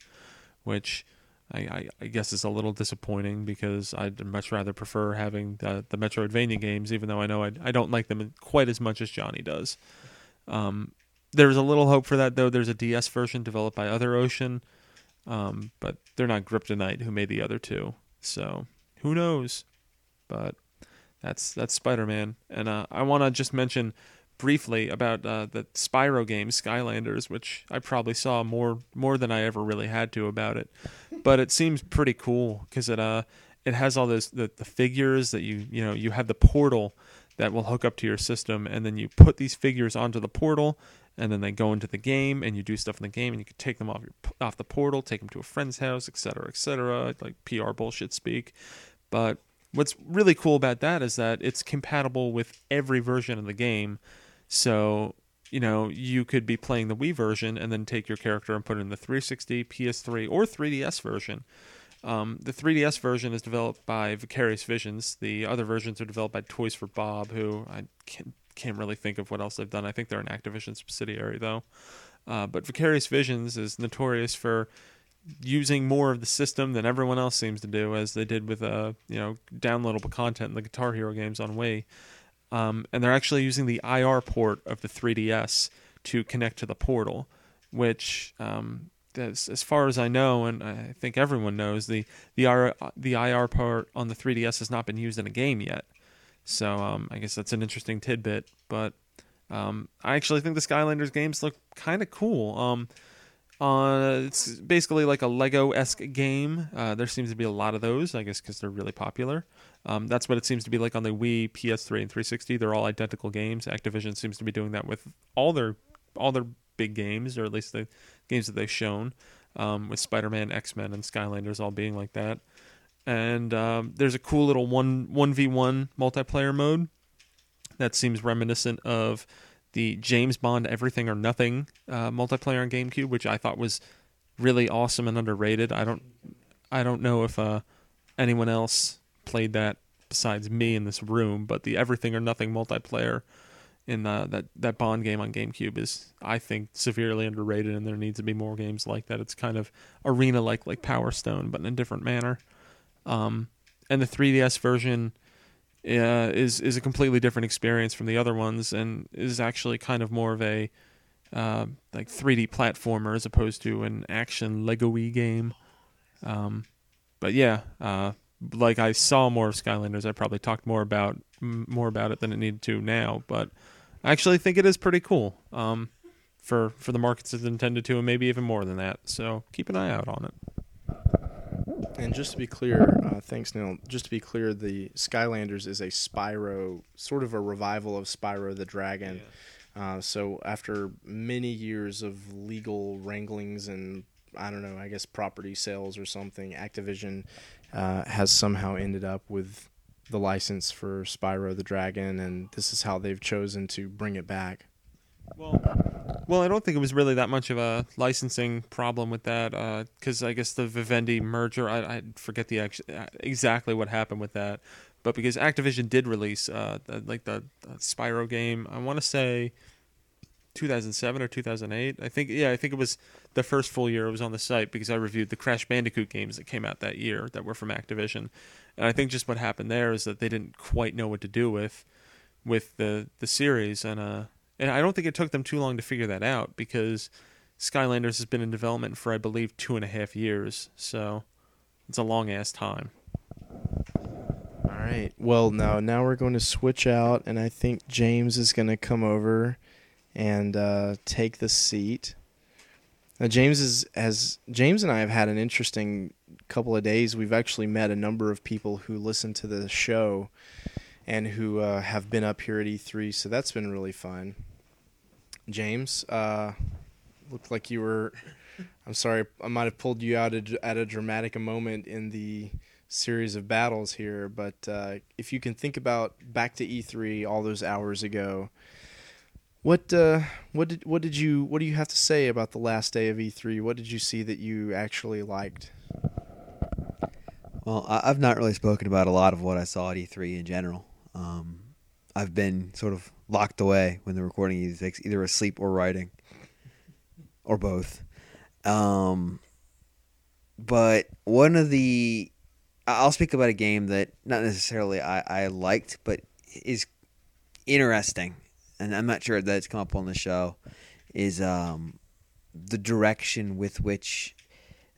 which I, I, I guess is a little disappointing because I'd much rather prefer having the, the Metroidvania games, even though I know I, I don't like them quite as much as Johnny does. Um, there's a little hope for that though. There's a DS version developed by Other Ocean um, but they're not Griptonite, who made the other two. So who knows? But that's that's Spider Man, and uh, I want to just mention briefly about uh, the Spyro game Skylanders, which I probably saw more more than I ever really had to about it. But it seems pretty cool because it uh it has all those the, the figures that you you know you have the portal that will hook up to your system, and then you put these figures onto the portal, and then they go into the game and you do stuff in the game and you can take them off your off the portal, take them to a friend's house, etc., etc., like PR bullshit speak. But what's really cool about that is that it's compatible with every version of the game. So, you know, you could be playing the Wii version and then take your character and put it in the 360, PS3, or 3DS version. Um, the 3DS version is developed by Vicarious Visions. The other versions are developed by Toys for Bob, who I can't can't really think of what else they've done. I think they're an Activision subsidiary though. Uh, but Vicarious Visions is notorious for using more of the system than everyone else seems to do, as they did with uh, you know downloadable content in the Guitar Hero games on Wii. Um, and they're actually using the IR port of the 3DS to connect to the portal, which, um, as, as far as I know, and I think everyone knows, the the IR, the IR port on the 3DS has not been used in a game yet. So um, I guess that's an interesting tidbit. But um, I actually think the Skylanders games look kind of cool. Um, uh, it's basically like a Lego esque game. Uh, there seems to be a lot of those, I guess, because they're really popular. Um, that's what it seems to be like on the Wii, PS3, and 360. They're all identical games. Activision seems to be doing that with all their all their big games, or at least the games that they've shown. Um, with Spider-Man, X-Men, and Skylanders all being like that and um, there's a cool little one one v one multiplayer mode that seems reminiscent of the James Bond Everything or Nothing uh, multiplayer on GameCube, which I thought was really awesome and underrated. I don't I don't know if uh, anyone else played that besides me in this room, but the Everything or Nothing multiplayer in uh, that that Bond game on GameCube is, I think, severely underrated, and there needs to be more games like that. It's kind of arena like like Power Stone, but in a different manner. Um, and the 3DS version uh, is is a completely different experience from the other ones, and is actually kind of more of a uh, like 3D platformer as opposed to an action Lego-y game. Um, but yeah, uh, like I saw more of Skylanders, I probably talked more about more about it than it needed to now. But I actually think it is pretty cool um, for for the markets it's intended to, and maybe even more than that. So keep an eye out on it. And just to be clear, uh, thanks, Neil. Just to be clear, the Skylanders is a Spyro, sort of a revival of Spyro the Dragon. Yeah. Uh, so after many years of legal wranglings and I don't know, I guess property sales or something, Activision uh, has somehow ended up with the license for Spyro the Dragon, and this is how they've chosen to bring it back. Well, well, I don't think it was really that much of a licensing problem with that, because I guess the Vivendi merger, I, I forget the ex- exactly what happened with that, but because Activision did release uh, the, like the, the Spyro game, I want to say 2007 or 2008. I think yeah, I think it was the first full year it was on the site because I reviewed the Crash Bandicoot games that came out that year that were from Activision. And I think just what happened there is that they didn't quite know what to do with with the the series and uh and I don't think it took them too long to figure that out because Skylanders has been in development for I believe two and a half years. So it's a long ass time. All right. Well, now now we're going to switch out, and I think James is going to come over and uh, take the seat. Now, James is as James and I have had an interesting couple of days. We've actually met a number of people who listen to the show and who uh, have been up here at E3, so that's been really fun. James, uh, looked like you were. I'm sorry, I might have pulled you out at a dramatic moment in the series of battles here, but uh, if you can think about back to E3 all those hours ago, what uh, what did what did you what do you have to say about the last day of E3? What did you see that you actually liked? Well, I've not really spoken about a lot of what I saw at E3 in general. Um, I've been sort of locked away when the recording takes either asleep or writing, or both. Um, but one of the I'll speak about a game that not necessarily I, I liked, but is interesting and I'm not sure that it's come up on the show, is um, the direction with which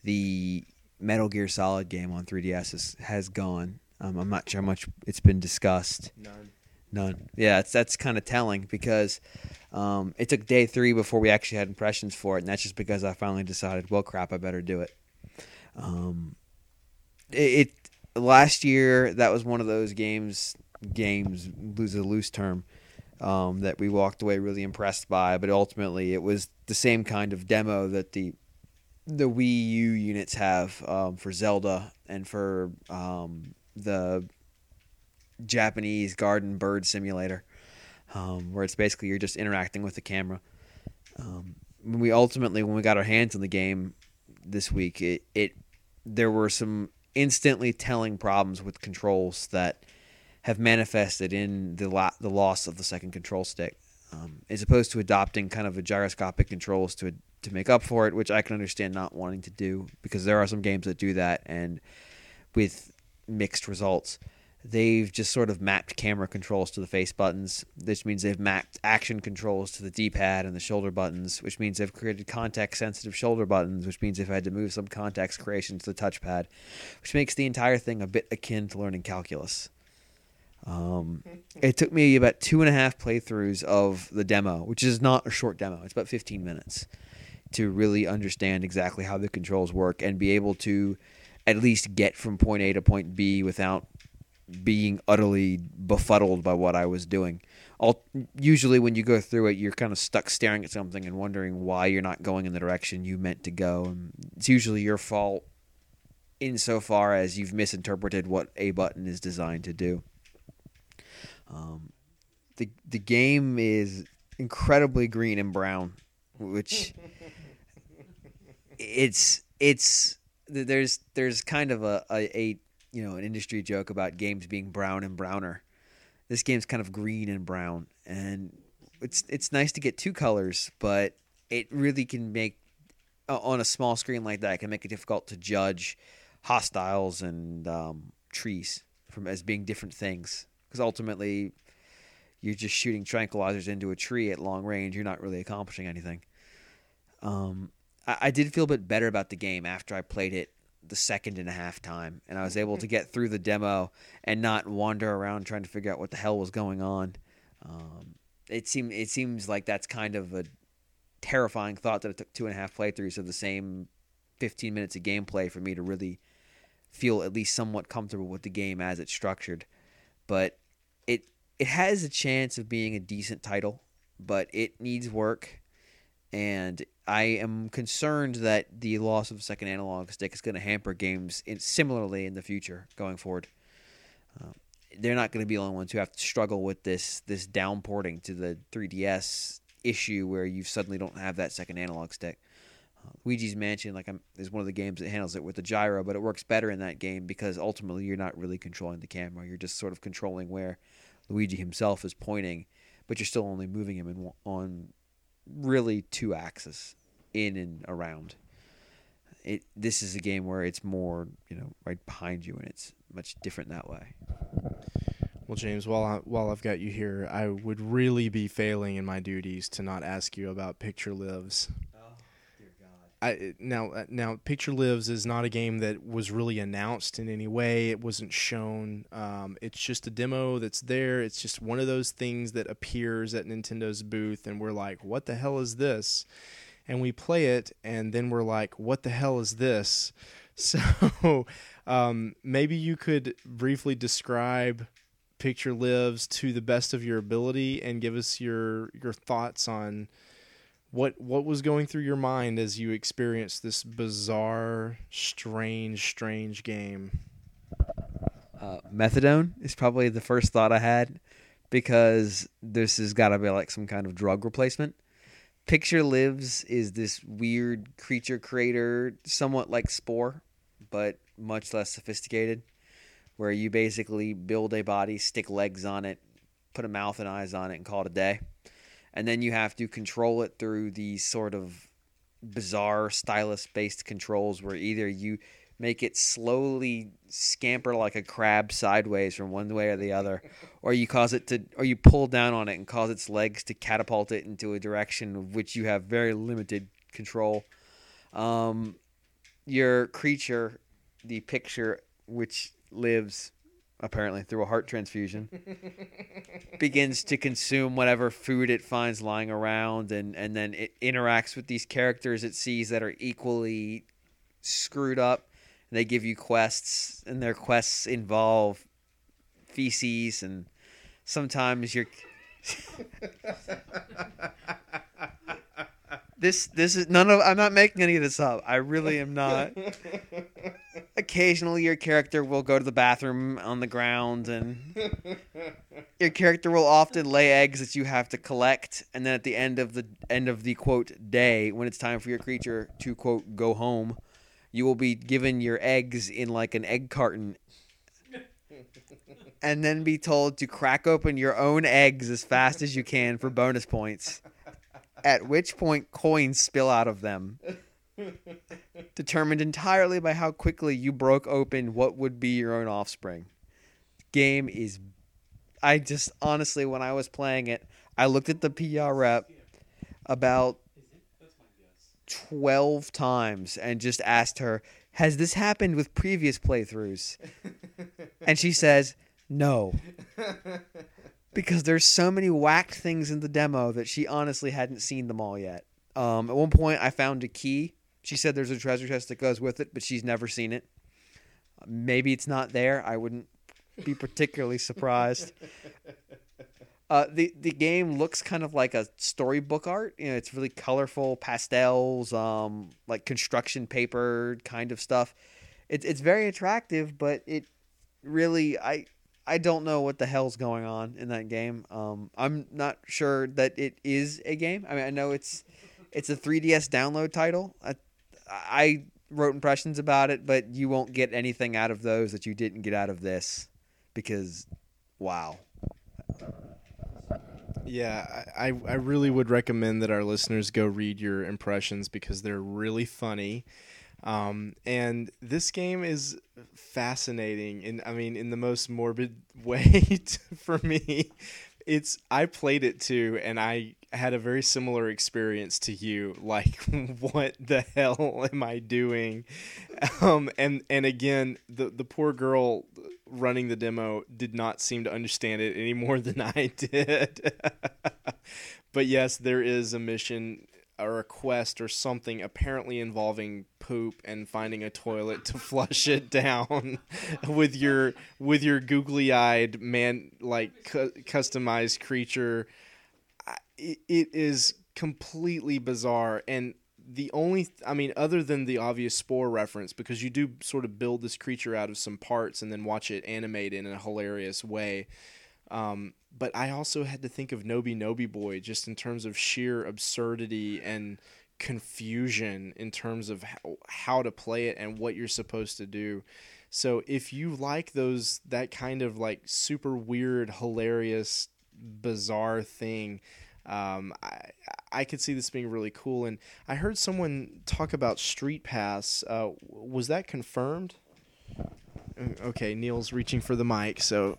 the Metal Gear Solid game on 3DS has, has gone. Um, I'm not sure how much it's been discussed. None. None. Yeah, it's, that's kind of telling because um, it took day three before we actually had impressions for it, and that's just because I finally decided, well, crap, I better do it. Um, it, it last year that was one of those games. Games lose a loose term um, that we walked away really impressed by. But ultimately, it was the same kind of demo that the the Wii U units have um, for Zelda and for um, the Japanese garden bird simulator, um, where it's basically you're just interacting with the camera. Um, when we ultimately, when we got our hands on the game this week, it, it there were some instantly telling problems with controls that have manifested in the la- the loss of the second control stick, um, as opposed to adopting kind of a gyroscopic controls to to make up for it, which I can understand not wanting to do because there are some games that do that and with mixed results. They've just sort of mapped camera controls to the face buttons. This means they've mapped action controls to the D-pad and the shoulder buttons, which means they've created context-sensitive shoulder buttons, which means they've had to move some context creation to the touchpad, which makes the entire thing a bit akin to learning calculus. Um, it took me about two and a half playthroughs of the demo, which is not a short demo. It's about 15 minutes to really understand exactly how the controls work and be able to at least get from point A to point B without being utterly befuddled by what I was doing. All, usually, when you go through it, you're kind of stuck staring at something and wondering why you're not going in the direction you meant to go. And it's usually your fault insofar as you've misinterpreted what a button is designed to do. Um, the the game is incredibly green and brown, which [LAUGHS] it's it's there's there's kind of a, a, a you know an industry joke about games being brown and browner. This game's kind of green and brown, and it's it's nice to get two colors, but it really can make on a small screen like that it can make it difficult to judge hostiles and um, trees from as being different things because ultimately you're just shooting tranquilizers into a tree at long range. You're not really accomplishing anything. Um, I, I, did feel a bit better about the game after I played it the second and a half time, and I was able to get through the demo and not wander around trying to figure out what the hell was going on. Um, it seemed it seems like that's kind of a terrifying thought that it took two and a half playthroughs of the same 15 minutes of gameplay for me to really feel at least somewhat comfortable with the game as it's structured. But it it has a chance of being a decent title, but it needs work. and I am concerned that the loss of a second analog stick is going to hamper games in, similarly in the future going forward. Um, they're not going to be the only ones who have to struggle with this this downporting to the 3DS issue where you suddenly don't have that second analog stick. Uh, Luigi's Mansion, like I'm, is one of the games that handles it with the gyro, but it works better in that game because ultimately you're not really controlling the camera. You're just sort of controlling where Luigi himself is pointing, but you're still only moving him in, on really two axes, in and around. It this is a game where it's more you know right behind you, and it's much different that way. Well, James, while I, while I've got you here, I would really be failing in my duties to not ask you about Picture Lives. I now uh, now Picture Lives is not a game that was really announced in any way. It wasn't shown. Um, it's just a demo that's there. It's just one of those things that appears at Nintendo's booth, and we're like, "What the hell is this?" And we play it, and then we're like, "What the hell is this?" [LAUGHS] So um, maybe you could briefly describe Picture Lives to the best of your ability, and give us your your thoughts on what what was going through your mind as you experienced this bizarre, strange, strange game? Uh, methadone is probably the first thought I had because this has got to be like some kind of drug replacement. Picture Lives is this weird creature creator, somewhat like Spore, but much less sophisticated, where you basically build a body, stick legs on it, put a mouth and eyes on it, and call it a day. And then you have to control it through these sort of bizarre stylus based controls where either you make it slowly scamper like a crab sideways from one way or the other [LAUGHS] or you cause it to or you pull down on it and cause its legs to catapult it into a direction of which you have very limited control. Um, your creature the picture which lives apparently through a heart transfusion. [LAUGHS] Begins to consume whatever food it finds lying around and, and then it interacts with these characters it sees that are equally screwed up. And they give you quests and their quests involve feces and sometimes you're [LAUGHS] [LAUGHS] this this is none of I'm not making any of this up. I really am not. [LAUGHS] Occasionally your character will go to the bathroom on the ground and [LAUGHS] your character will often lay eggs that you have to collect and then at the end of the end of the quote day when it's time for your creature to quote go home you will be given your eggs in like an egg carton [LAUGHS] and then be told to crack open your own eggs as fast as you can for bonus points at which point coins spill out of them [LAUGHS] determined entirely by how quickly you broke open what would be your own offspring game is I just honestly, when I was playing it, I looked at the PR rep about twelve times and just asked her, "Has this happened with previous playthroughs?" [LAUGHS] and she says, "No." [LAUGHS] Because there's so many whacked things in the demo that she honestly hadn't seen them all yet. Um, at one point, I found a key. She said there's a treasure chest that goes with it, but she's never seen it. Maybe it's not there. I wouldn't be particularly surprised. [LAUGHS] Uh, the the game looks kind of like a storybook art. You know, it's really colorful pastels, um, like construction paper kind of stuff. It's it's very attractive, but it really I I don't know what the hell's going on in that game. Um, I'm not sure that it is a game. I mean, I know it's it's a 3DS download title. I, I wrote impressions about it, but you won't get anything out of those that you didn't get out of this because wow. Yeah, I, I I really would recommend that our listeners go read your impressions because they're really funny. Um, and this game is fascinating, in I mean, in the most morbid [LAUGHS] way for me. It's I played it too, and I had a very similar experience to you. Like, [LAUGHS] what the hell am I doing? Um, and and again, the the poor girl running the demo did not seem to understand it any more [LAUGHS] than I did. but yes, there is a mission a request or something apparently involving poop and finding a toilet to [LAUGHS] flush it down [LAUGHS] with your with your googly-eyed man like cu- customized creature it, it is completely bizarre and the only th- I mean other than the obvious spore reference because you do sort of build this creature out of some parts and then watch it animate in a hilarious way. Um, but I also had to think of Noby Noby Boy just in terms of sheer absurdity and confusion in terms of how, how to play it and what you're supposed to do. So if you like those that kind of like super weird, hilarious, bizarre thing, um, I I could see this being really cool. And I heard someone talk about Street Pass. Uh, was that confirmed? Uh, Okay, Neil's reaching for the mic, so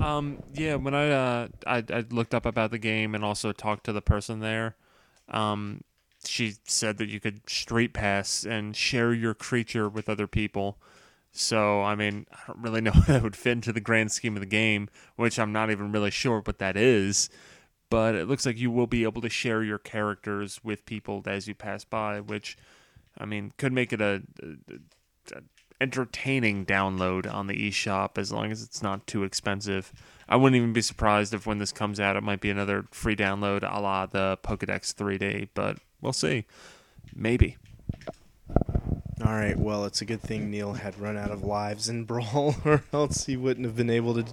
Um, yeah, when I, uh, I I looked up about the game and also talked to the person there, um, she said that you could street pass and share your creature with other people. So I mean, I don't really know [LAUGHS] how that would fit into the grand scheme of the game, which I'm not even really sure what that is. But it looks like you will be able to share your characters with people as you pass by, which, I mean, could make it a, a, a entertaining download on the eShop as long as it's not too expensive. I wouldn't even be surprised if when this comes out, it might be another free download a la the Pokedex 3D, but we'll see. Maybe. All right. Well, it's a good thing Neil had run out of lives in [LAUGHS] Brawl, or else he wouldn't have been able to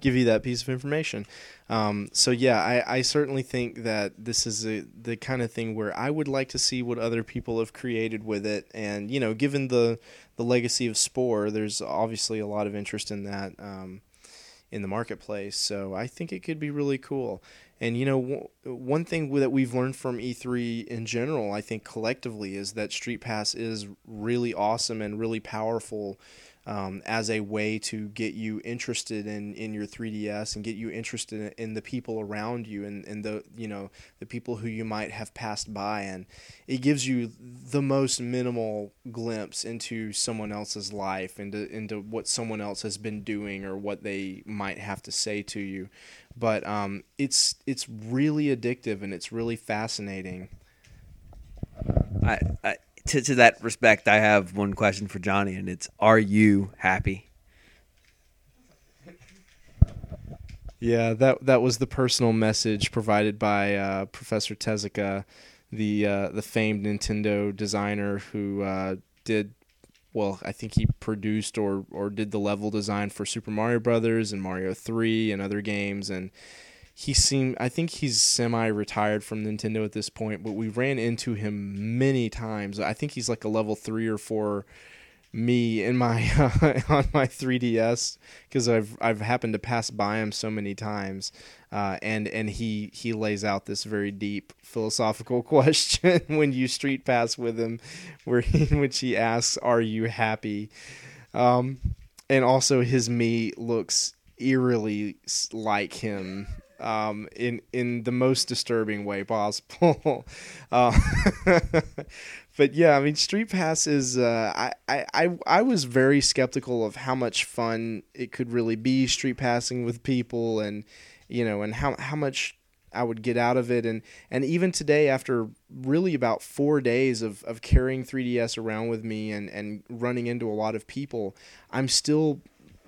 give you that piece of information. Um, so yeah, I, I certainly think that this is a, the kind of thing where I would like to see what other people have created with it, and you know, given the the legacy of Spore, there's obviously a lot of interest in that. Um, in the marketplace. So I think it could be really cool. And you know, w- one thing that we've learned from E3 in general, I think collectively, is that Street Pass is really awesome and really powerful um, as a way to get you interested in, in your 3DS and get you interested in, the people around you and, and the you know the people who you might have passed by. And it gives you the most minimal glimpse into someone else's life, into into what someone else has been doing or what they might have to say to you. But um, it's it's really addictive and it's really fascinating. I, I to to that respect, I have one question for Johnny, and it's: Are you happy? Yeah, that that was the personal message provided by uh, Professor Tezuka, the uh, the famed Nintendo designer who uh, did well. I think he produced or or did the level design for Super Mario Brothers and Mario Three and other games, and he seemed. I think he's semi-retired from Nintendo at this point, but we ran into him many times. I think he's like a level three or four me in my [LAUGHS] on my 3ds because I've I've happened to pass by him so many times, uh, and and he he lays out this very deep philosophical [LAUGHS] question when you street pass with him, where he, in [LAUGHS] which he asks, "Are you happy?" Um, and also his me looks eerily like him um, in in the most disturbing way possible. [LAUGHS] uh, [LAUGHS] but yeah, I mean, Street Pass is. Uh, I, I I was very skeptical of how much fun it could really be street passing with people, and you know, and how how much I would get out of it, and and even today, after really about four days of of carrying 3ds around with me and and running into a lot of people, I'm still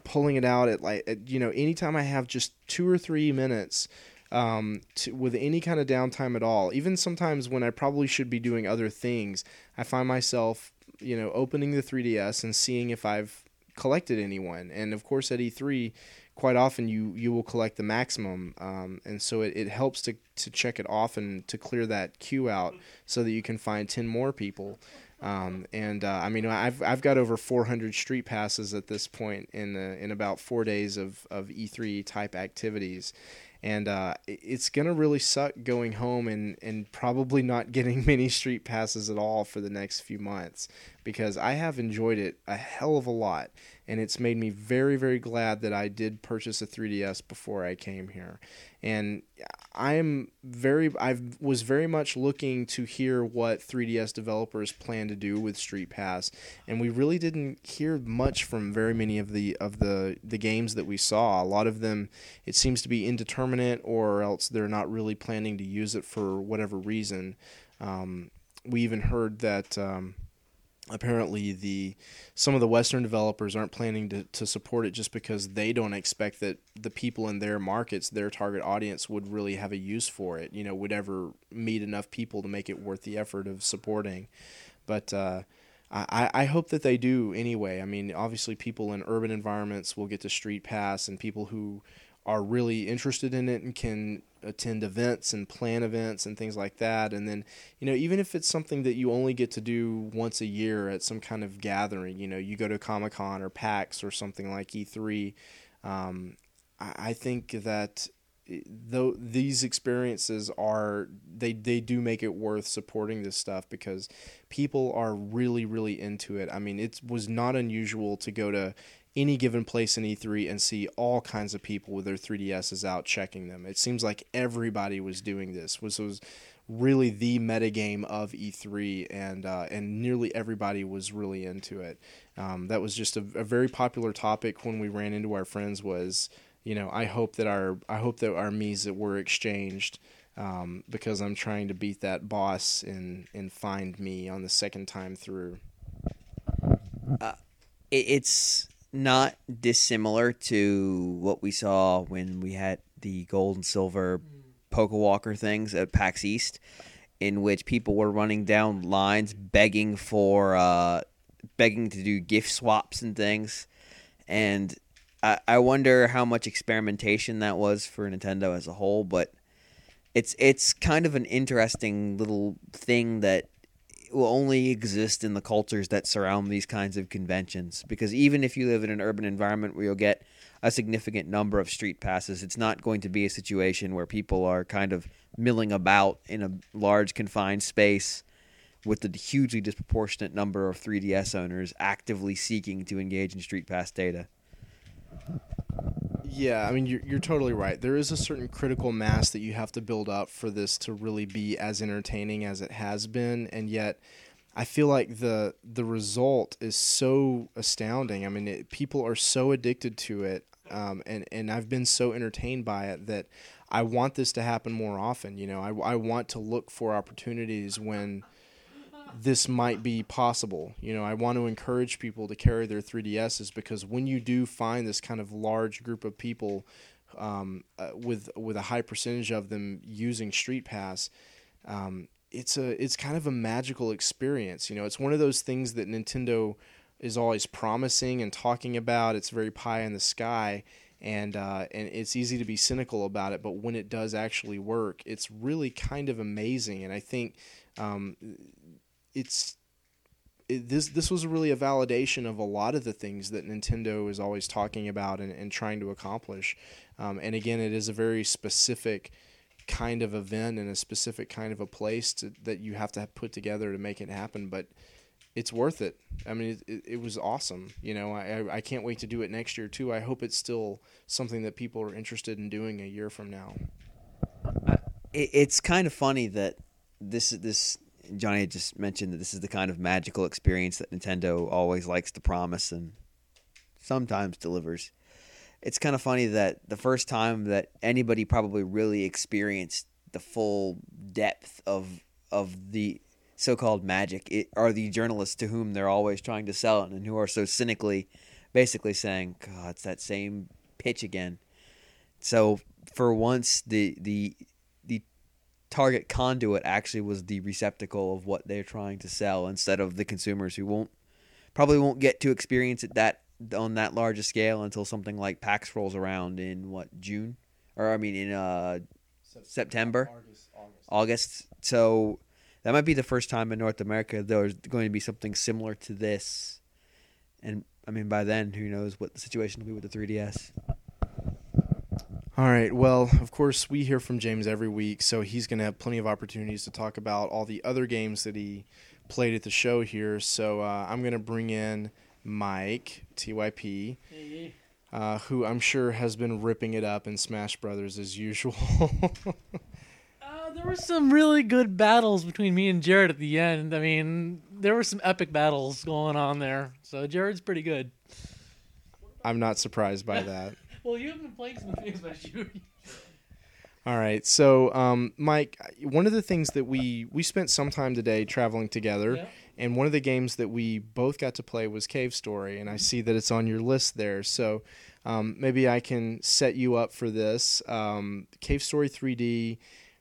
pulling it out at like at, you know anytime I have just two or three minutes um, to, with any kind of downtime at all. Even sometimes when I probably should be doing other things, I find myself you know opening the 3ds and seeing if I've collected anyone. And of course at E3, quite often you you will collect the maximum, um, and so it, it helps to to check it off and to clear that queue out so that you can find ten more people. Um, and uh, I mean, I've I've got over 400 street passes at this point in uh, in about four days of, of E3 type activities, and uh, it's gonna really suck going home and and probably not [LAUGHS] getting many street passes at all for the next few months because I have enjoyed it a hell of a lot, and it's made me very very glad that I did purchase a 3ds before I came here, and I'm very I was very much looking to hear what 3DS developers plan to do with Street Pass, and we really didn't hear much from very many of the of the the games that we saw. A lot of them it seems to be indeterminate, or else they're not really planning to use it for whatever reason. Um, we even heard that. Um, apparently the some of the Western developers aren't planning to, to support it just because they don't expect that the people in their markets, their target audience, would really have a use for it. You know, would ever meet enough people to make it worth the effort of supporting. But uh, I, I hope that they do anyway. I mean, obviously, people in urban environments will get to Street Pass, and people who are really interested in it and can attend events and plan events and things like that. And then, you know, even if it's something that you only get to do once a year at some kind of gathering, you know, you go to Comic Con or PAX or something like E3, um, I, I think that though these experiences are they they do make it worth supporting this stuff because people are really really into it. I mean, it was not unusual to go to any given place in E3 and see all kinds of people with their 3DSs out checking them. It seems like everybody was doing this. Was was really the metagame of E3, and uh, and nearly everybody was really into it. Um, that was just a, a, very popular topic when we ran into our friends. Was you know I hope that our I hope that our Mii's that were exchanged. Um, because I'm trying to beat that boss and in Find Mii on the second time through. Uh, it's not dissimilar to what we saw when we had the gold and silver Pokewalker things at PAX East, in which people were running down lines begging for uh, begging to do gift swaps and things, and I, I wonder how much experimentation that was for Nintendo as a whole, but it's it's kind of an interesting little thing that will only exist in the cultures that surround these kinds of conventions. Because even if you live in an urban environment where you'll get a significant number of street passes, it's not going to be a situation where people are kind of milling about in a large confined space with the hugely disproportionate number of 3DS owners actively seeking to engage in street pass data. Yeah, I mean you're you're totally right. There is a certain critical mass that you have to build up for this to really be as entertaining as it has been, and yet I feel like the the result is so astounding. I mean, it, people are so addicted to it, um, and and I've been so entertained by it that I want this to happen more often. You know, I I want to look for opportunities when this might be possible. You know, I want to encourage people to carry their 3DSs because when you do find this kind of large group of people um, uh, with with a high percentage of them using Street Pass, um, it's a it's kind of a magical experience. You know, it's one of those things that Nintendo is always promising and talking about. It's very pie in the sky. And uh, and it's easy to be cynical about it, but when it does actually work, it's really kind of amazing. And I think um, it's it, this this was really a validation of a lot of the things that Nintendo is always talking about and, and trying to accomplish. Um, and again, it is a very specific kind of event and a specific kind of a place to, that you have to put together to make it happen. But it's worth it. I mean, it, it, was awesome. You know, I, I can't wait to do it next year too. I hope it's still something that people are interested in doing a year from now. It's kind of funny that this this Johnny had just mentioned that this is the kind of magical experience that Nintendo always likes to promise and sometimes delivers. It's kind of funny that the first time that anybody probably really experienced the full depth of of the so-called magic it, are the journalists to whom they're always trying to sell it and who are so cynically basically saying, "God, it's that same pitch again." So for once, the the target conduit actually was the receptacle of what they're trying to sell instead of the consumers who won't probably won't get to experience it that on that large a scale until something like PAX rolls around in what June or I mean in uh, September, August, August. August. So that might be the first time in North America there's going to be something similar to this, and I mean by then who knows what the situation will be with the 3DS. All right. Well, of course, we hear from James every week, so he's going to have plenty of opportunities to talk about all the other games that he played at the show here. So uh, I'm going to bring in Mike TYP, uh, who I'm sure has been ripping it up in Smash Brothers as usual. [LAUGHS] uh, there were some really good battles between me and Jared at the end. I mean, there were some epic battles going on there. So Jared's pretty good. I'm not surprised by that. Well, you haven't been playing some things about you. All right. So, um, Mike, one of the things that we we spent some time today traveling together, And one of the games that we both got to play was Cave Story, and I see that it's on your list there. So um, maybe I can set you up for this. Um, Cave Story 3D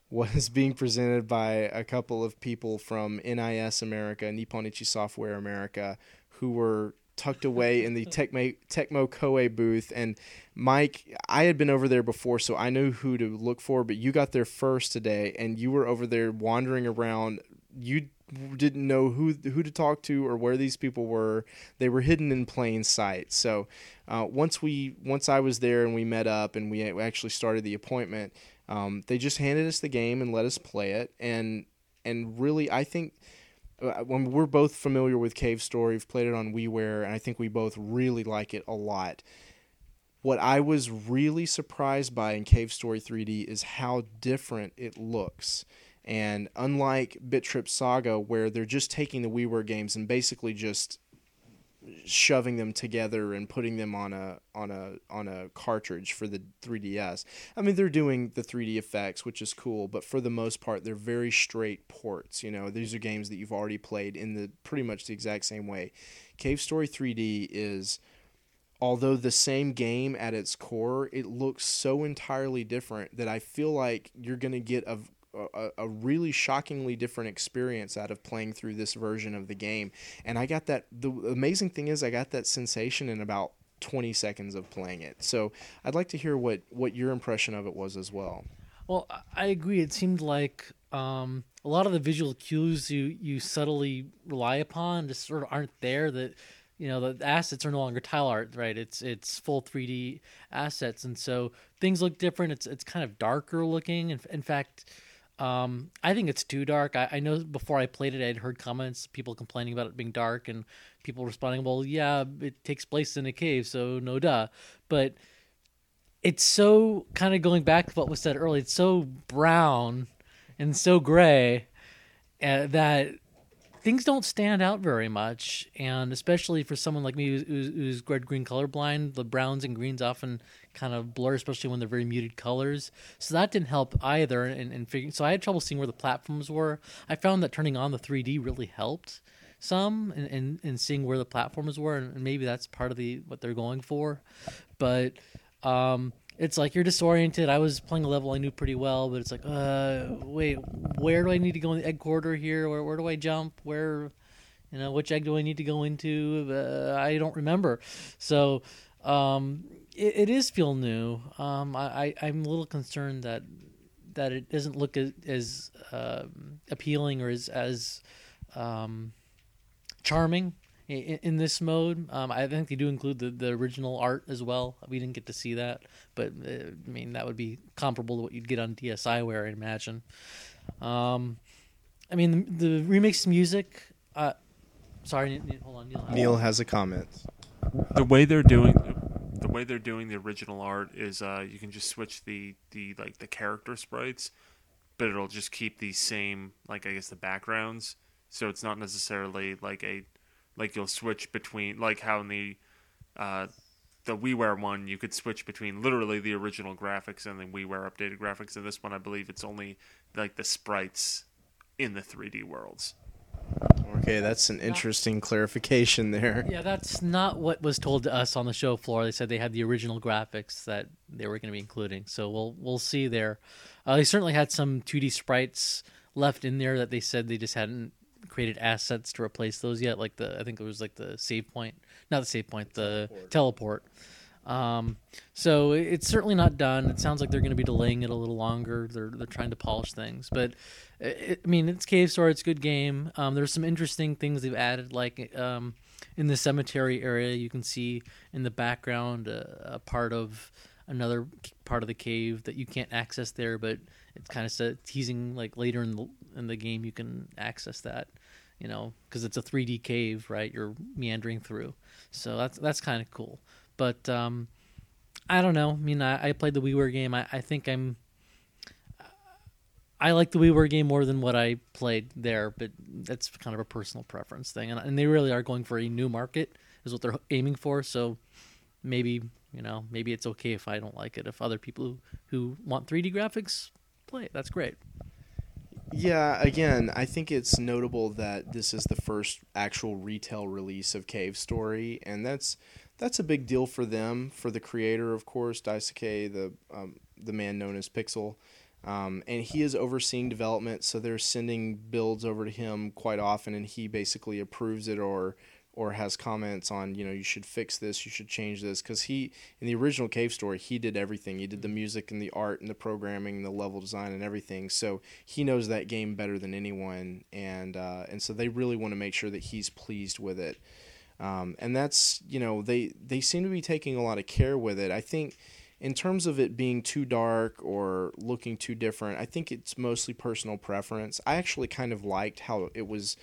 was [LAUGHS] being presented by a couple of people from NIS America, Nippon Ichi Software America, who were tucked away in the [LAUGHS] Tecmo, Tecmo Koei booth. And Mike, I had been over there before, so I knew who to look for, but you got there first today, and you were over there wandering around. You didn't know who who to talk to or where these people were. They were hidden in plain sight. So uh, once we once I was there and we met up and we actually started the appointment, um, they just handed us the game and let us play it. And and really, I think Uh, when we're both familiar with Cave Story, we've played it on WiiWare, and I think we both really like it a lot. What I was really surprised by in Cave Story 3D is how different it looks. And unlike Bit Trip Saga, where they're just taking the WiiWare games and basically just shoving them together and putting them on a on a on a cartridge for the 3DS. I mean, they're doing the 3D effects, which is cool, but for the most part, they're very straight ports. You know, these are games that you've already played in the pretty much the exact same way. Cave Story 3D is although the same game at its core, it looks so entirely different that I feel like you're going to get a a, a really shockingly different experience out of playing through this version of the game. And I got that. The amazing thing is, I got that sensation in about 20 seconds of playing it. So I'd like to hear what what your impression of it was as well. Well, I agree. It seemed like um, a lot of the visual cues you you subtly rely upon just sort of aren't there. That you know the assets are no longer tile art, right? It's it's full 3D assets, and so things look different. It's it's kind of darker looking. In, in fact, um, I think it's too dark. I, I, know before I played it, I'd heard comments, people complaining about it being dark, and people responding, "Well, yeah, it takes place in a cave, so no duh." But it's so kind of going back to what was said earlier. It's so brown and so gray uh, that things don't stand out very much, and especially for someone like me who's, who's red green colorblind, the browns and greens often kind of blur, especially when they're very muted colors. So that didn't help either. And, and figuring, so I had trouble seeing where the platforms were. I found that turning on the 3D really helped some and, and, seeing where the platforms were, and maybe that's part of the what they're going for. But um, it's like you're disoriented. I was playing a level I knew pretty well, but it's like, uh, wait, where do I need to go in the Egg Corridor here? Where where do I jump? Where, you know, which egg do I need to go into? Uh, I don't remember. So um, it, it is feel new. Um, I, I am a little concerned that that it doesn't look as, as um, appealing or as as um, charming in, in, this mode. Um, I think they do include the, the original art as well. We didn't get to see that, but uh, I mean that would be comparable to what you'd get on DSiWare, I imagine. Um, I mean the, the remix music. Uh, sorry, hold on. Neil, Neil has a comment. The way they're doing the way they're doing the original art is uh, you can just switch the the like the character sprites, but it'll just keep the same like I guess the backgrounds. So it's not necessarily like a like you'll switch between like how in the uh, the WiiWare one you could switch between literally the original graphics and the WiiWare updated graphics. And this one I believe it's only like the sprites in the 3D worlds. Okay, that's an interesting clarification there. Yeah, that's not what was told to us on the show floor. They said they had the original graphics that they were going to be including. So we'll we'll see there. Uh, they certainly had some 2D sprites left in there that they said they just hadn't created assets to replace those yet. Like the I think it was like the save point, not the save point, the teleport. teleport. Um, so it's certainly not done. It sounds like they're going to be delaying it a little longer. They're they're trying to polish things, but I mean, it's Cave Story. It's a good game. Um, there's some interesting things they've added, like um, in the cemetery area, you can see in the background uh, a part of another part of the cave that you can't access there, but it's kind of teasing like later in the in the game you can access that. You know, because it's a 3D cave, right? You're meandering through, so that's that's kind of cool. But um, I don't know. I mean, I, I played the WiiWare game. I, I think I'm I like the WiiWare game more than what I played there, but that's kind of a personal preference thing. And, and they really are going for a new market, is what they're aiming for. So maybe you know maybe it's okay if I don't like it. If other people who, who want 3D graphics play it, that's great. Yeah, again, I think it's notable that this is the first actual retail release of Cave Story, and that's that's a big deal for them, for the creator, of course, Daisuke, the um, the man known as Pixel, um, and he is overseeing development, so they're sending builds over to him quite often, and he basically approves it or or has comments on you know you should fix this you should change this because he in the original cave story he did everything. He did the music and the art and the programming and the level design and everything so he knows that game better than anyone and uh, and so they really want to make sure that he's pleased with it. Um, and that's you know they they seem to be taking a lot of care with it. I think in terms of it being too dark or looking too different i think it's mostly personal preference i actually kind of liked how it was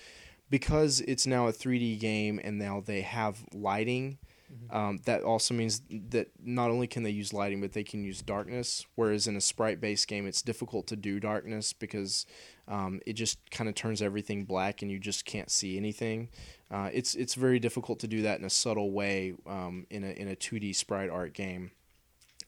because it's now a 3D game and now they have lighting. Um, that also means that not only can they use lighting, but they can use darkness. Whereas in a sprite-based game, it's difficult to do darkness because um, it just kind of turns everything black and you just can't see anything. Uh, it's it's very difficult to do that in a subtle way um, in a in a 2D sprite art game.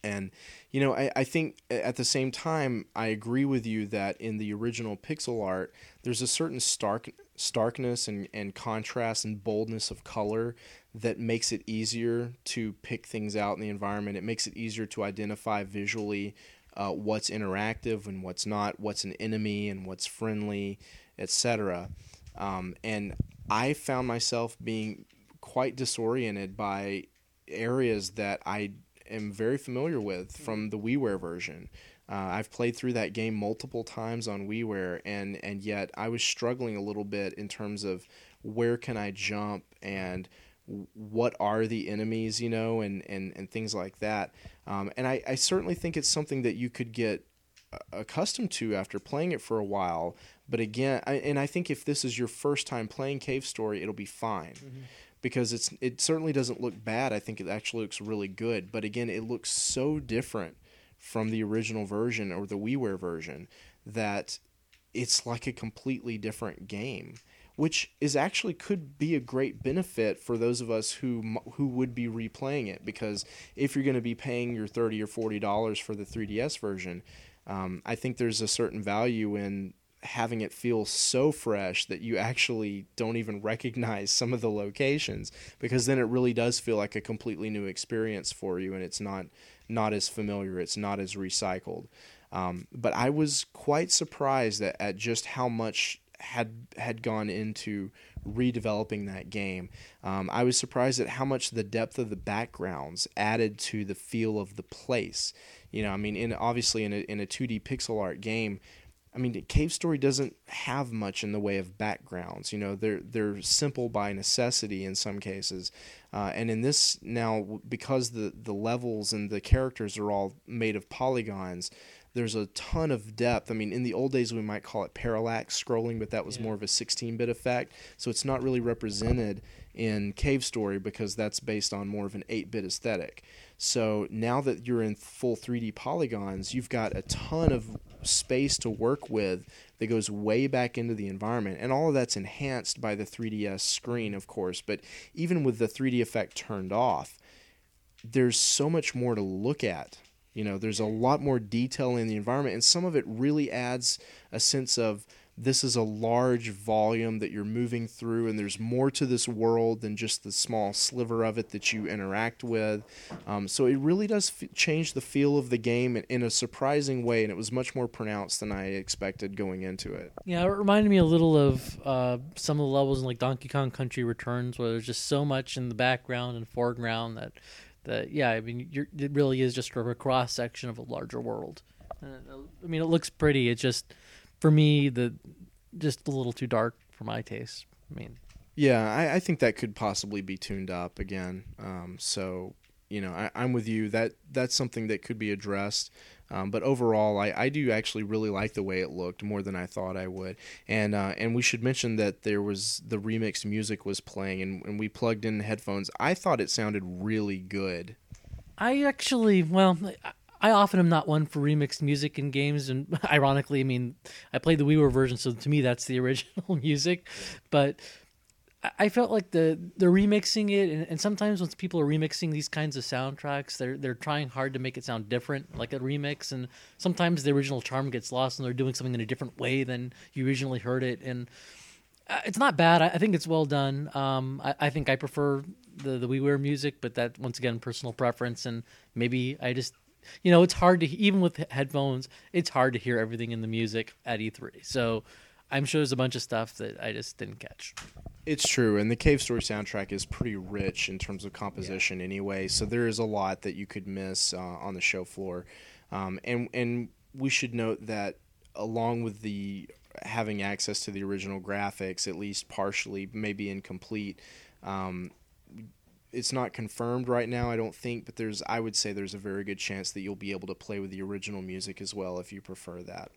And, you know, I, I think at the same time, I agree with you that in the original pixel art, there's a certain stark starkness and, and contrast and boldness of color that makes it easier to pick things out in the environment. It makes it easier to identify visually uh, what's interactive and what's not, what's an enemy and what's friendly, etc. Um, and I found myself being quite disoriented by areas that I am very familiar with from the WiiWare version. Uh, I've played through that game multiple times on WiiWare, and and yet I was struggling a little bit in terms of where can I jump and what are the enemies, you know, and and and things like that. Um, and I, I certainly think it's something that you could get accustomed to after playing it for a while. But again, I, and I think if this is your first time playing Cave Story, it'll be fine. Mm-hmm because it's it certainly doesn't look bad. I think it actually looks really good. But again, it looks so different from the original version or the WiiWare version that it's like a completely different game, which is actually could be a great benefit for those of us who who would be replaying it because if you're going to be paying your thirty or forty dollars for the 3DS version, um, I think there's a certain value in having it feel so fresh that you actually don't even recognize some of the locations because then it really does feel like a completely new experience for you and it's not not as familiar it's not as recycled um, but I was quite surprised at, at just how much had had gone into redeveloping that game. Um, I was surprised at how much the depth of the backgrounds added to the feel of the place. You know, I mean, in obviously in a in a 2D pixel art game, I mean, Cave Story doesn't have much in the way of backgrounds. You know, they're they're simple by necessity in some cases, uh, and in this now because the the levels and the characters are all made of polygons. There's a ton of depth. I mean, in the old days we might call it parallax scrolling, but that was yeah. more of a 16-bit effect. So it's not really represented in Cave Story because that's based on more of an 8-bit aesthetic. So now that you're in full 3D polygons, you've got a ton of space to work with that goes way back into the environment. And all of that's enhanced by the 3DS screen, of course. But even with the 3D effect turned off, there's so much more to look at. You know, there's a lot more detail in the environment, and some of it really adds a sense of this is a large volume that you're moving through and there's more to this world than just the small sliver of it that you interact with. Um, so it really does f- change the feel of the game in, in, a surprising way and it was much more pronounced than i expected going into it. Yeah it reminded me a little of uh, some of the levels in like donkey kong country returns where there's just so much in the background and foreground that that yeah i mean it really is just a cross section of a larger world. And, i mean it looks pretty it's just for me, the just a little too dark for my taste. I mean, yeah, I, I think that could possibly be tuned up again. Um, so you know, I, am with you. That that's something that could be addressed. Um, but overall, I, I do actually really like the way it looked more than I thought I would. And uh, and we should mention that there was the remixed music was playing, and, and we plugged in headphones. I thought it sounded really good. I actually, well, I often am not one for remixed music in games, and [LAUGHS] ironically, I mean, I played the WiiWare version, so to me, that's the [LAUGHS] original music. But I- felt like the they're remixing it, and, and sometimes when people are remixing these kinds of soundtracks, they're they're trying hard to make it sound different, like a remix, and sometimes the original charm gets lost, and they're doing something in a different way than you originally heard it, and uh, it's not bad. I, I think it's well done. Um, I, I think I prefer the the WiiWare music, but that once again personal preference, and maybe I just you know it's hard to even with headphones, it's hard to hear everything in the music at E3. So I'm sure there's a bunch of stuff that I just didn't catch. It's true, and the Cave Story soundtrack is pretty rich in terms of composition, anyway. So there is a lot that you could miss uh, on the show floor, um, and and we should note that along with the having access to the original graphics, at least partially, maybe incomplete. Um, it's not confirmed right now, I don't think, but there's I would say there's a very good chance that you'll be able to play with the original music as well if you prefer that.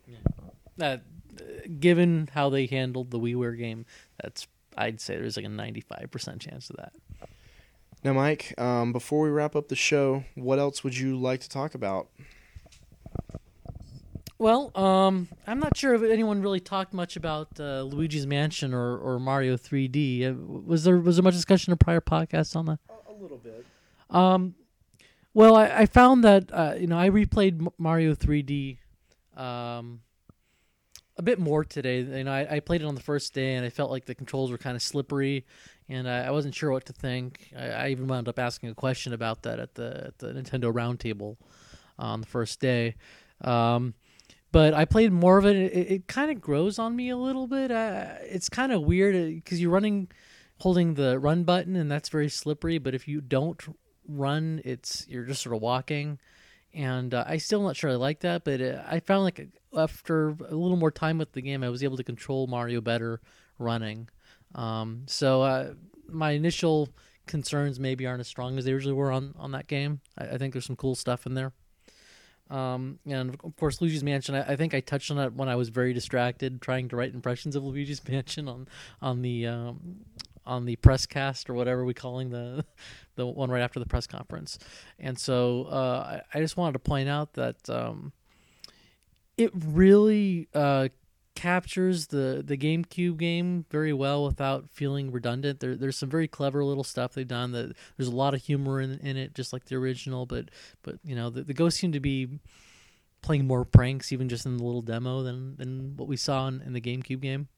That uh, given how they handled the WiiWare game, that's I'd say there's like a 95% chance of that. Now, Mike, um, before we wrap up the show, what else would you like to talk about? Well, um, I'm not sure if anyone really talked much about uh, Luigi's Mansion or, or Mario 3D. Uh, was there was there much discussion in prior podcasts on that? A little bit. Um, well, I, I found that uh, you know I replayed Mario 3D um, a bit more today. You know, I, I played it on the first day, and I felt like the controls were kind of slippery, and I, I wasn't sure what to think. I, I even wound up asking a question about that at the at the Nintendo Roundtable on the first day. Um, but I played more of it. It, it kind of grows on me a little bit. Uh, it's kind of weird because you're running, holding the run button, and that's very slippery. But if you don't run, it's you're just sort of walking, and uh, I still not sure I like that. But uh, I found like after a little more time with the game, I was able to control Mario better running. Um, so uh, my initial concerns maybe aren't as strong as they usually were on on that game. I, I think there's some cool stuff in there. Um, and of course, Luigi's Mansion. I, I, think I touched on it when I was very distracted trying to write impressions of Luigi's [LAUGHS] Mansion on on the um, on the press cast or whatever we're calling the [LAUGHS] the one right after the press conference. And so uh, I, I, just wanted to point out that um, it really uh, captures the the GameCube game very well without feeling redundant. There, there's some very clever little stuff they've done. That there's a lot of humor in, in it, just like the original. But but you know the, the ghosts seem to be playing more pranks, even just in the little demo, than than what we saw in, in the GameCube game.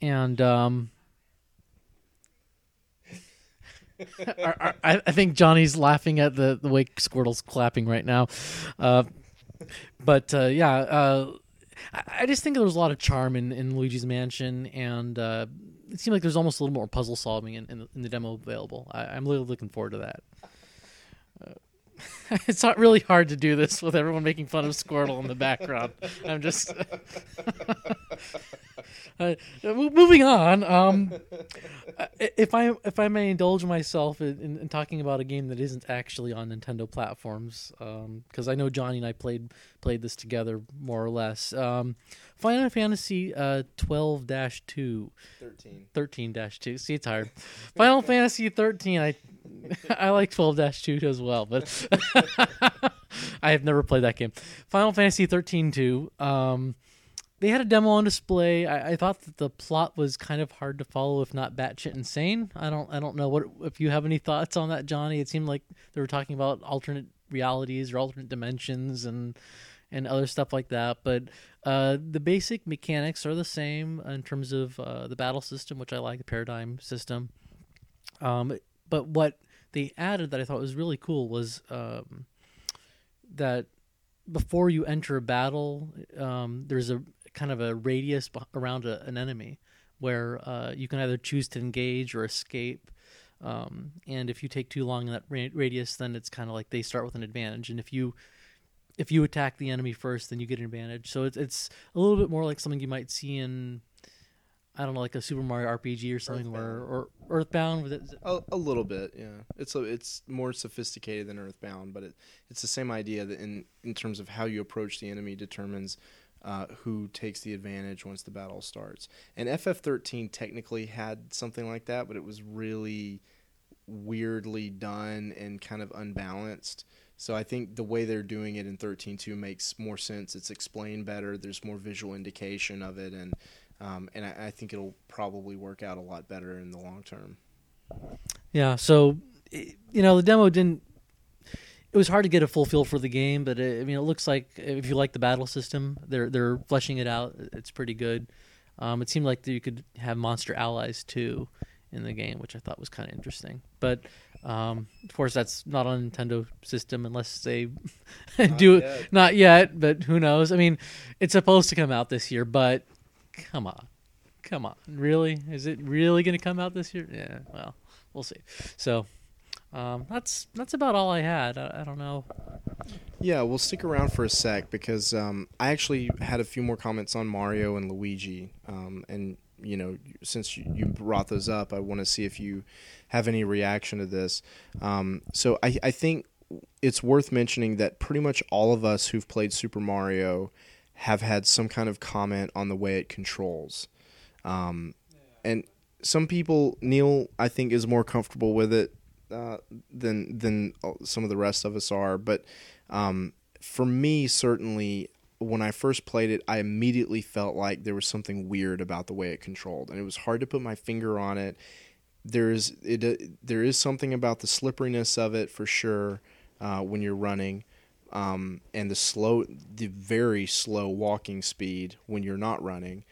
And um, [LAUGHS] I, I, think Johnny's laughing at the the way Squirtle's clapping right now. Uh, but uh, yeah, uh, I, I, just think there was a lot of charm in, in Luigi's Mansion, and uh, it seemed like there's almost a little more puzzle solving in, in, the, in the demo available. I, am really looking forward to that. [LAUGHS] It's not really hard to do this with everyone making fun of Squirtle in the background. I'm just [LAUGHS] uh, moving on. Um, if I if I may indulge myself in, in, in, talking about a game that isn't actually on Nintendo platforms, because um, I know Johnny and I played played this together more or less. Um, Final Fantasy uh, 12 2. 13. 13 2. See, it's hard. Final Fantasy 13. I [LAUGHS] I like 12 2 as well, but [LAUGHS] I have never played that game. Final Fantasy 13 2. Um, they had a demo on display. I, I, thought that the plot was kind of hard to follow, if not batshit insane. I don't I don't know what if you have any thoughts on that, Johnny. It seemed like they were talking about alternate realities or alternate dimensions and and other stuff like that. But uh, the basic mechanics are the same in terms of uh, the battle system, which I like, the paradigm system. Um, but what they added that I thought was really cool was um, that before you enter a battle, um, there's a kind of a radius around a, an enemy where uh, you can either choose to engage or escape. Um, and if you take too long in that ra- radius, then it's kind of like they start with an advantage. And if you if you attack the enemy first, then you get an advantage. So it's it's a little bit more like something you might see in I don't know, like a Super Mario RPG or something, Earthbound. where or Earthbound with it. A, a little bit, yeah. It's a, it's more sophisticated than Earthbound, but it, it's the same idea that in in terms of how you approach the enemy determines uh, who takes the advantage once the battle starts. And FF13 technically had something like that, but it was really weirdly done and kind of unbalanced. So I think the way they're doing it in 13.2 makes more sense. It's explained better. There's more visual indication of it, and um, and I, I think it'll probably work out a lot better in the long term. Yeah, so you know the demo didn't. It was hard to get a full feel for the game, but it, I mean, it looks like if you like the battle system, they're they're fleshing it out. It's pretty good. Um, it seemed like you could have monster allies too in the game, which I thought was kind of interesting. But um, of course, that's not on Nintendo system unless they [LAUGHS] do it. yet. Not yet, but who knows? I mean, it's supposed to come out this year, but come on, come on, really? Is it really going to come out this year? Yeah, well, we'll see. So um, that's that's about all I had. I, I don't know. Yeah, we'll stick around for a sec because um, I actually had a few more comments on Mario and Luigi, um, and you know, since you, you brought those up, I want to see if you have any reaction to this. Um, so I, I think it's worth mentioning that pretty much all of us who've played Super Mario have had some kind of comment on the way it controls, um, and some people, Neil, I think, is more comfortable with it uh, than than some of the rest of us are, but. Um, for me, certainly, when I first played it, I immediately felt like there was something weird about the way it controlled, and it was hard to put my finger on it. There is it uh, there is something about the slipperiness of it for sure uh, when you're running, um, and the slow, the very slow walking speed when you're not running.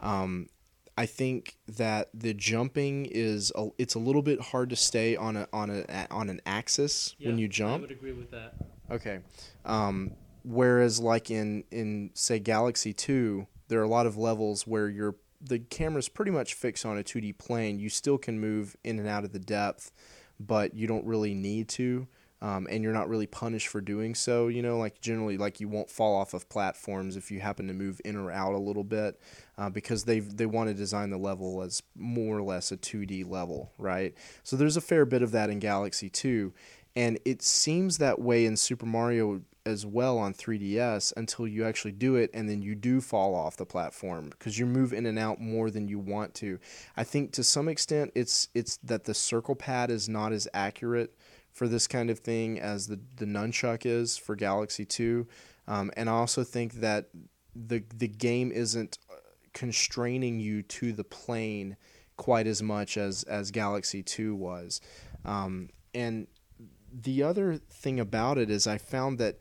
Um, I think that the jumping is a, it's a little bit hard to stay on a on a on an axis when you jump. I would agree with that. Okay. Um, whereas, like in in say Galaxy Two, there are a lot of levels where you're the camera's pretty much fixed on a 2D plane. You still can move in and out of the depth, but you don't really need to. Um, and you're not really punished for doing so. You know, like generally, like you won't fall off of platforms if you happen to move in or out a little bit, uh, because they they want to design the level as more or less a 2D level, right? So there's a fair bit of that in Galaxy 2, and it seems that way in Super Mario as well on 3DS until you actually do it and then you do fall off the platform because you move in and out more than you want to. I think to some extent it's it's that the circle pad is not as accurate for this kind of thing as the the nunchuck is for Galaxy 2. Um, and I also think that the the game isn't uh, constraining you to the plane quite as much as as Galaxy 2 was. Um, and the other thing about it is I found that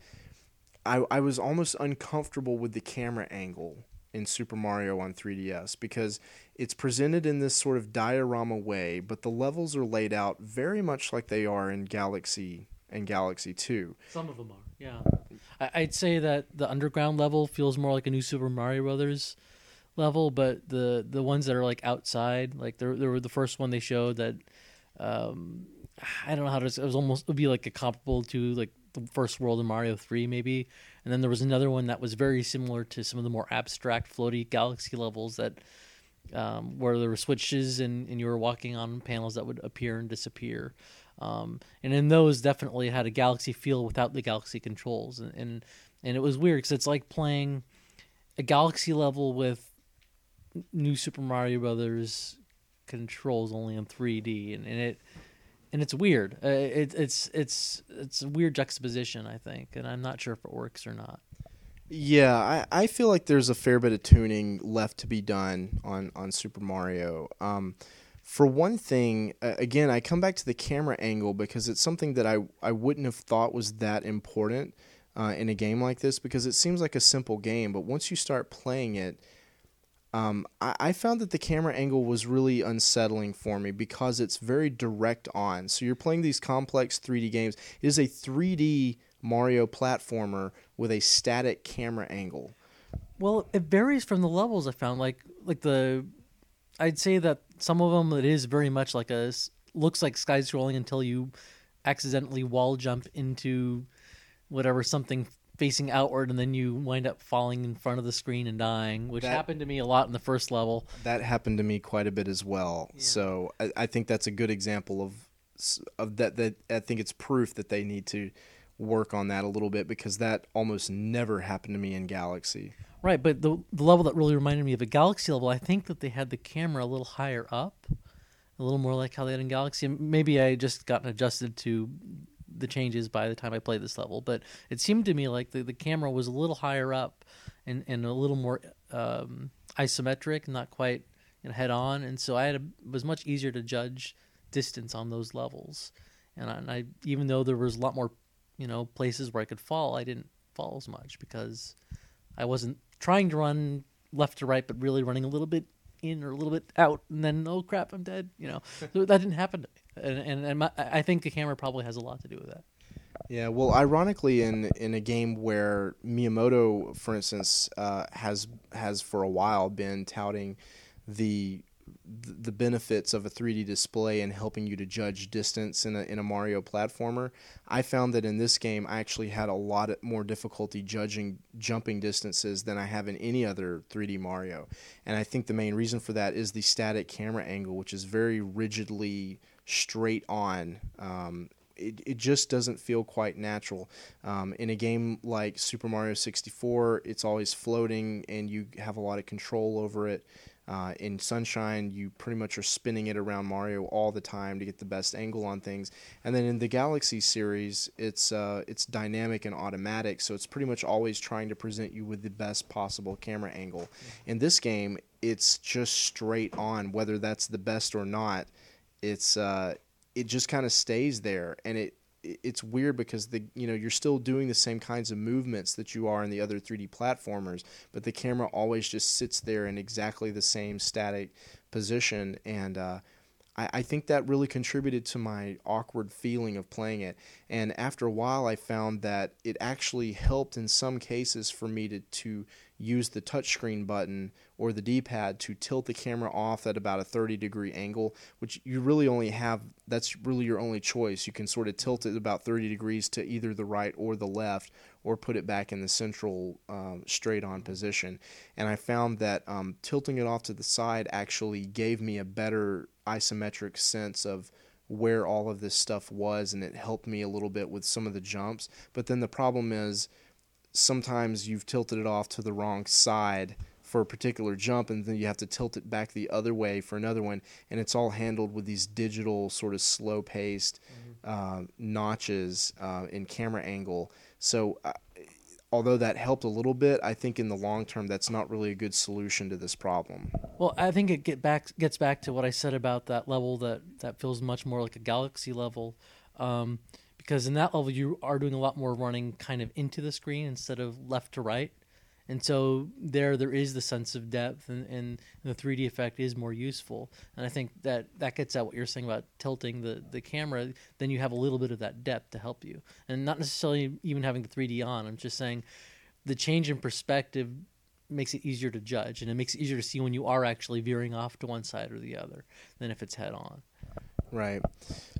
I, I was almost uncomfortable with the camera angle in Super Mario on 3DS because it's presented in this sort of diorama way, but the levels are laid out very much like they are in Galaxy and Galaxy 2. Some of them are. Yeah, I'd say that the underground level feels more like a new Super Mario Brothers level, but the the ones that are like outside, like there there were the first one they showed that. Um, I don't know how to. It was almost it would be like a comparable to like the first world in Mario Three, maybe. And then there was another one that was very similar to some of the more abstract, floaty galaxy levels that, um, where there were switches and, and you were walking on panels that would appear and disappear. Um, and in those, definitely had a galaxy feel without the galaxy controls, and and, and it was weird because it's like playing a galaxy level with new Super Mario Brothers controls only in 3D, and, and it and it's weird. Uh, it, it's it's it's a weird juxtaposition, I think, and I'm not sure if it works or not. Yeah, I, I feel like there's a fair bit of tuning left to be done on, on Super Mario. Um, for one thing, uh, again, I come back to the camera angle because it's something that I, I wouldn't have thought was that important uh, in a game like this because it seems like a simple game, but once you start playing it, um, I, I found that the camera angle was really unsettling for me because it's very direct on. So you're playing these complex 3D games. It is a 3D Mario platformer with a static camera angle. Well, it varies from the levels. I found like like the, I'd say that some of them it is very much like a looks like sky scrolling until you accidentally wall jump into whatever something facing outward and then you wind up falling in front of the screen and dying, which That- happened to me a lot in the first level. That happened to me quite a bit as well. Yeah. So I, I think that's a good example of of that. That I think it's proof that they need to work on that a little bit because that almost never happened to me in Galaxy. Right, but the the level that really reminded me of a Galaxy level, I think that they had the camera a little higher up, a little more like how they had in Galaxy. Maybe I just gotten adjusted to the changes by the time I played this level, but it seemed to me like the, the camera was a little higher up, and and a little more um, isometric, and not quite you know, head on, and so I had a, it was much easier to judge distance on those levels. And I, and I even though there was a lot more you know places where I could fall, I didn't fall as much because I wasn't trying to run left to right, but really running a little bit in or a little bit out, and then oh crap, I'm dead. You know, [LAUGHS] so that didn't happen. And and, and my, I think the camera probably has a lot to do with that. Yeah, well, ironically, in in a game where Miyamoto, for instance, uh, has has for a while been touting the the benefits of a 3D display and helping you to judge distance in a, in a Mario platformer, I found that in this game I actually had a lot more difficulty judging jumping distances than I have in any other 3D Mario. And I think the main reason for that is the static camera angle, which is very rigidly straight on. Um, it, it just doesn't feel quite natural. Um, in a game like Super Mario 64, it's always floating and you have a lot of control over it. Uh, in Sunshine, you pretty much are spinning it around Mario all the time to get the best angle on things. And then in the Galaxy series, it's uh, it's dynamic and automatic, so it's pretty much always trying to present you with the best possible camera angle. In this game, it's just straight on, whether that's the best or not. It's uh, it just kind of stays there, and it it's weird because the you know you're still doing the same kinds of movements that you are in the other 3D platformers, but the camera always just sits there in exactly the same static position, and uh, I, I think that really contributed to my awkward feeling of playing it. And after a while, I found that it actually helped in some cases for me to to use the touchscreen button or the D-pad to tilt the camera off at about a 30 degree angle, which you really only have. That's really your only choice. You can sort of tilt it about 30 degrees to either the right or the left, or put it back in the central um, straight-on position. And I found that um, tilting it off to the side actually gave me a better isometric sense of where all of this stuff was, and it helped me a little bit with some of the jumps. But then the problem is sometimes you've tilted it off to the wrong side for a particular jump and then you have to tilt it back the other way for another one and it's all handled with these digital sort of slow paced mm-hmm. uh, notches uh, in camera angle. So uh, although that helped a little bit i think in the long term that's not really a good solution to this problem. Well i think it get back gets back to what i said about that level that that feels much more like a galaxy level. Um, because in that level you are doing a lot more running kind of into the screen instead of left to right. And so there there is the sense of depth and, and the 3d effect is more useful. And i think that that gets at what you're saying about tilting the, the camera. Then you have a little bit of that depth to help you. And not necessarily even having the 3d on. I'm just saying the change in perspective makes it easier to judge and it makes it easier to see when you are actually veering off to one side or the other than if it's head on Right.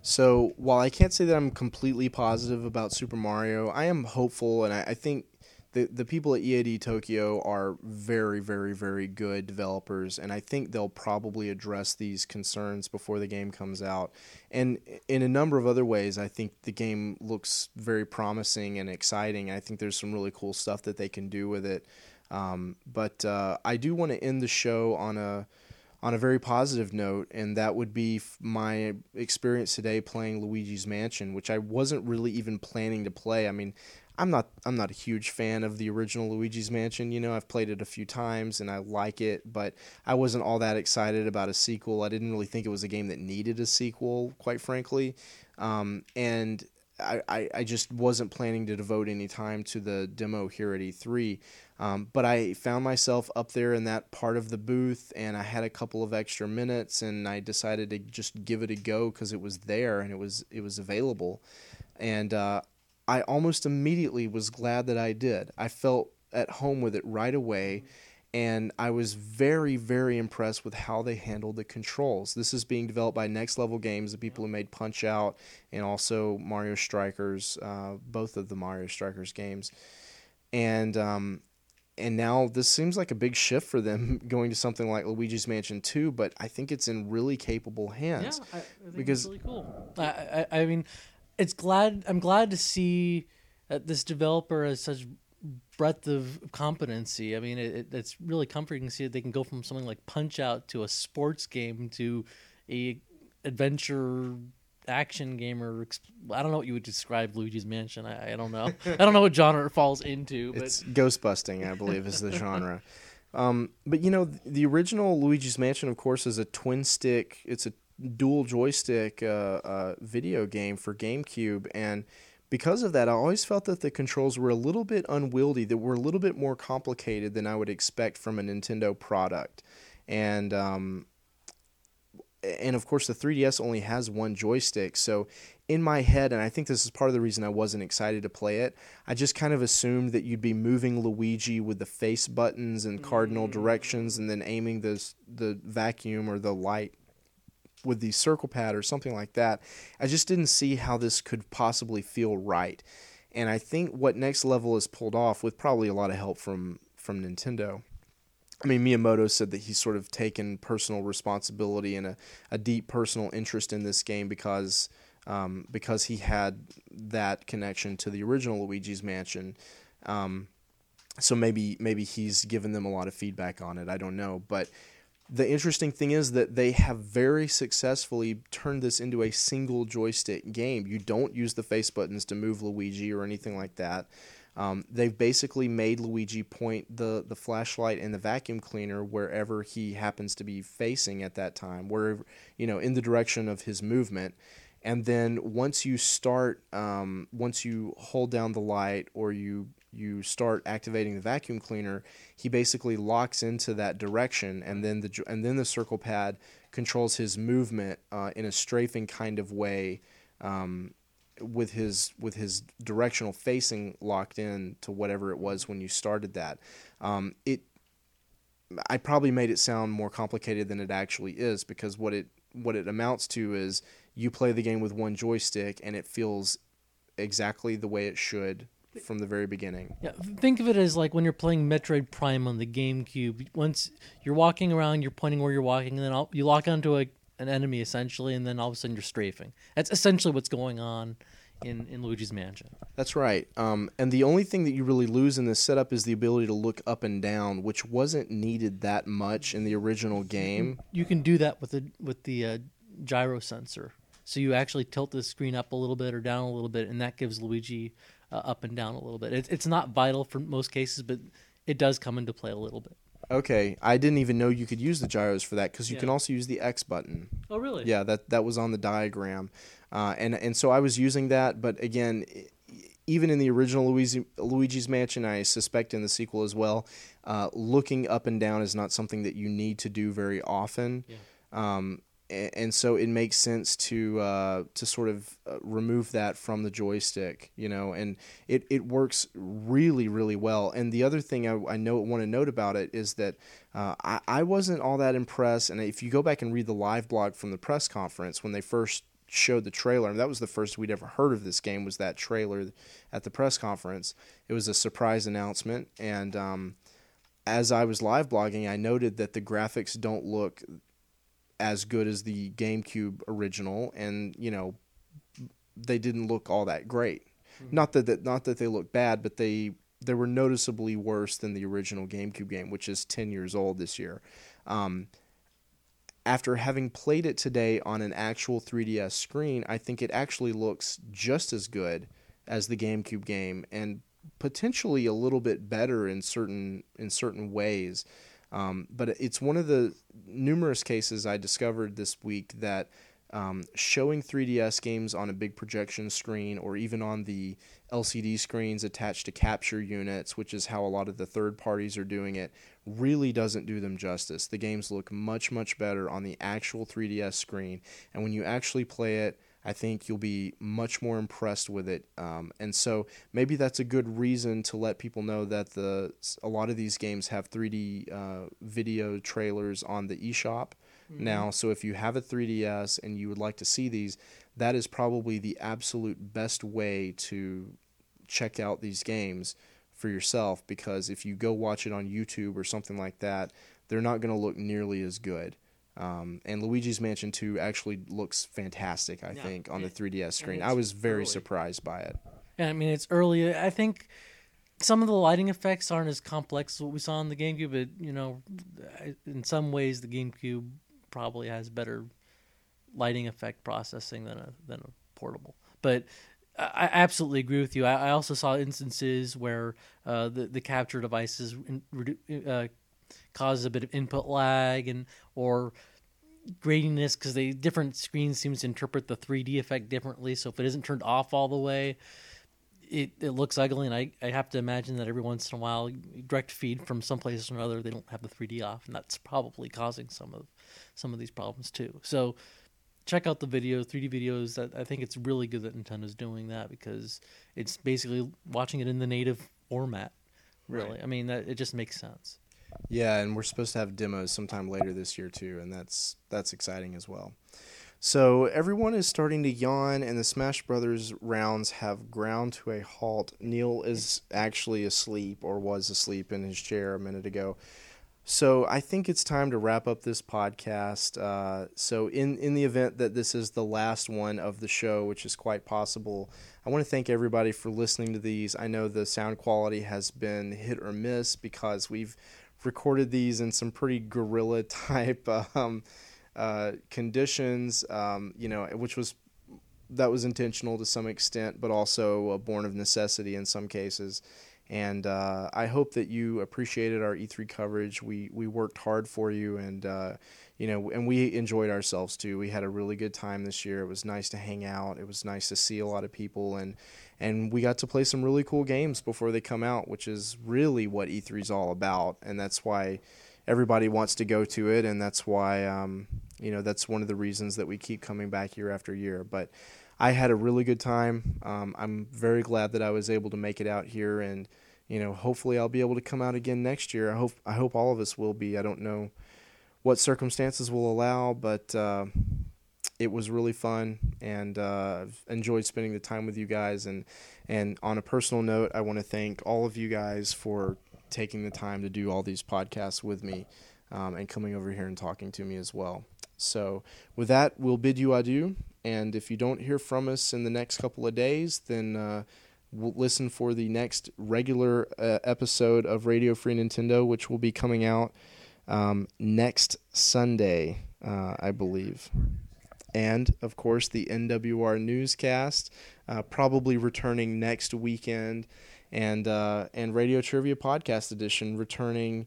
So while I can't say that I'm completely positive about Super Mario, I am hopeful, and I, I think the the people at EAD Tokyo are very, very, very good developers, and I think they'll probably address these concerns before the game comes out. And in a number of other ways, I think the game looks very promising and exciting. I think there's some really cool stuff that they can do with it. Um, but uh, I do want to end the show on a on a very positive note, and that would be my experience today playing Luigi's Mansion, which I wasn't really even planning to play. I mean, I'm not I'm not a huge fan of the original Luigi's Mansion. You know, I've played it a few times and I like it, but I wasn't all that excited about a sequel. I didn't really think it was a game that needed a sequel, quite frankly. Um, and I, I, I, just wasn't planning to devote any time to the demo here at E3. Um, but I found myself up there in that part of the booth, and I had a couple of extra minutes, and I decided to just give it a go because it was there and it was it was available, and uh, I almost immediately was glad that I did. I felt at home with it right away. And I was very, very impressed with how they handled the controls. This is being developed by Next Level Games, the people who made Punch Out and also Mario Strikers, uh, both of the Mario Strikers games. And um, and now this seems like a big shift for them [LAUGHS] going to something like Luigi's Mansion 2, but I think it's in really capable hands. Yeah, I, I because really cool. I, I, I mean, it's glad I'm glad to see that this developer has such breadth of competency. I mean, it, it, it's really comforting to see that they can go from something like Punch Out to a sports game to a adventure action game or I don't know what you would describe Luigi's Mansion. I, I don't know. I don't know what genre it falls into, but It's ghost busting, I believe, is the genre. Um, but you know, the original Luigi's Mansion, of course, is a twin stick. It's a dual joystick uh, uh, video game for GameCube, and because of that, I always felt that the controls were a little bit unwieldy. That were a little bit more complicated than I would expect from a Nintendo product, and um, and of course the 3DS only has one joystick. So in my head, and I think this is part of the reason I wasn't excited to play it, I just kind of assumed that you'd be moving Luigi with the face buttons and cardinal mm. directions, and then aiming the the vacuum or the light with the circle pad or something like that. I just didn't see how this could possibly feel right. And I think what Next Level has pulled off with probably a lot of help from from Nintendo. I mean, Miyamoto said that he's sort of taken personal responsibility and a, a deep personal interest in this game because um, because he had that connection to the original Luigi's Mansion. Um, so maybe maybe he's given them a lot of feedback on it. I don't know, but the interesting thing is that they have very successfully turned this into a single joystick game. You don't use the face buttons to move Luigi or anything like that. Um, they've basically made Luigi point the, the flashlight and the vacuum cleaner wherever he happens to be facing at that time, wherever you know in the direction of his movement. And then once you start, um, once you hold down the light or you you start activating the vacuum cleaner, he basically locks into that direction, and then the and then the circle pad controls his movement uh, in a strafing kind of way, um, with his with his directional facing locked in to whatever it was when you started that. Um, it I probably made it sound more complicated than it actually is because what it what it amounts to is you play the game with one joystick and it feels exactly the way it should from the very beginning. Yeah, think of it as like when you're playing Metroid Prime on the GameCube. Once you're walking around, you're pointing where you're walking, and then you lock onto a, an enemy essentially, and then all of a sudden you're strafing. That's essentially what's going on in, in Luigi's Mansion. That's right. Um, and the only thing that you really lose in this setup is the ability to look up and down, which wasn't needed that much in the original game. You can do that with the with the uh, gyro sensor. So you actually tilt the screen up a little bit or down a little bit, and that gives Luigi uh, up and down a little bit. It's it's not vital for most cases, but it does come into play a little bit. Okay, I didn't even know you could use the gyros for that because you Yeah. can also use the X button. Oh, really? Yeah, that that was on the diagram, uh, and and so I was using that. But again, even in the original Luigi, Luigi's Mansion, I suspect in the sequel as well, uh, looking up and down is not something that you need to do very often. Yeah. Um, and so it makes sense to uh, to sort of uh, remove that from the joystick, you know, and it, it works really really well. And the other thing I, I know want to note about it is that uh, I, I wasn't all that impressed. And if you go back and read the live blog from the press conference when they first showed the trailer, and that was the first we'd ever heard of this game was that trailer at the press conference. It was a surprise announcement, and um, as I was live blogging, I noted that the graphics don't look as good as the GameCube original, and you know, they didn't look all that great. Not that, that not that they look bad, but they they were noticeably worse than the original GameCube game, which is ten years old this year. Um, after having played it today on an actual 3DS screen, I think it actually looks just as good as the GameCube game, and potentially a little bit better in certain in certain ways. Um, but it's one of the numerous cases I discovered this week that um, showing 3DS games on a big projection screen or even on the LCD screens attached to capture units, which is how a lot of the third parties are doing it, really doesn't do them justice. The games look much, much better on the actual 3DS screen. And when you actually play it, I think you'll be much more impressed with it. Um, and so maybe that's a good reason to let people know that the a lot of these games have 3D uh, video trailers on the eShop now. So if you have a 3DS and you would like to see these, that is probably the absolute best way to check out these games for yourself because if you go watch it on YouTube or something like that, they're not going to look nearly as good. Um, and Luigi's Mansion 2 actually looks fantastic, I Yeah, think, on the 3DS screen. I was very early. surprised by it. Yeah, I mean it's early. I think some of the lighting effects aren't as complex as what we saw on the GameCube, but you know, in some ways the GameCube probably has better lighting effect processing than a than a portable. But I I absolutely agree with you. I, I also saw instances where uh, the the capture devices in, uh, cause a bit of input lag and or gratiness because the different screens seems to interpret the 3D effect differently. So if it isn't turned off all the way, it, it looks ugly. And I, I have to imagine that every once in a while, direct feed from some place or another, they don't have the 3D off, and that's probably causing some of some of these problems too. So check out the video, 3D videos. That I think it's really good that Nintendo's doing that because it's basically watching it in the native format. Really, I mean that it just makes sense. Yeah, and we're supposed to have demos sometime later this year too, and that's that's exciting as well. So everyone is starting to yawn, and the Smash Brothers rounds have ground to a halt. Neil is actually asleep, or was asleep in his chair a minute ago. So I think it's time to wrap up this podcast. Uh, so in in the event that this is the last one of the show, which is quite possible, I want to thank everybody for listening to these. I know the sound quality has been hit or miss because we've recorded these in some pretty guerrilla [LAUGHS] type um, uh, conditions, um, you know, which was that was intentional to some extent, but also uh, born of necessity in some cases. And uh, I hope that you appreciated our E3 coverage. We we worked hard for you, and uh, you know, and we enjoyed ourselves too. We had a really good time this year. It was nice to hang out. It was nice to see a lot of people, and and we got to play some really cool games before they come out, which is really what E3 is all about, and that's why everybody wants to go to it, and that's why um, you know that's one of the reasons that we keep coming back year after year. But I had a really good time. Um, I'm very glad that I was able to make it out here, and you know, hopefully, I'll be able to come out again next year. I hope I hope all of us will be. I don't know what circumstances will allow, but uh, it was really fun, and uh, enjoyed spending the time with you guys. And and on a personal note, I want to thank all of you guys for taking the time to do all these podcasts with me, um, and coming over here and talking to me as well. So with that, we'll bid you adieu. And if you don't hear from us in the next couple of days, then uh, we'll listen for the next regular uh, episode of Radio Free Nintendo, which will be coming out um, next Sunday, uh, I believe. And of course, the NWR newscast, uh, probably returning next weekend, and uh, and Radio Trivia Podcast Edition returning.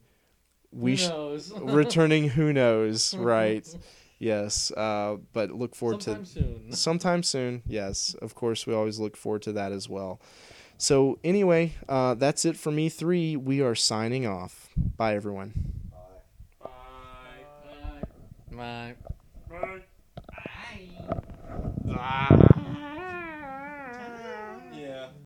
We sh- knows? [LAUGHS] returning. Who knows? Right. [LAUGHS] Yes. Uh, but look forward Sometime to soon. [LAUGHS] sometime soon. Yes, of course, we always look forward to that as well. So anyway, uh, that's it for me. Three. We are signing off. Bye, everyone. Bye. Bye. Bye. Bye. Ah.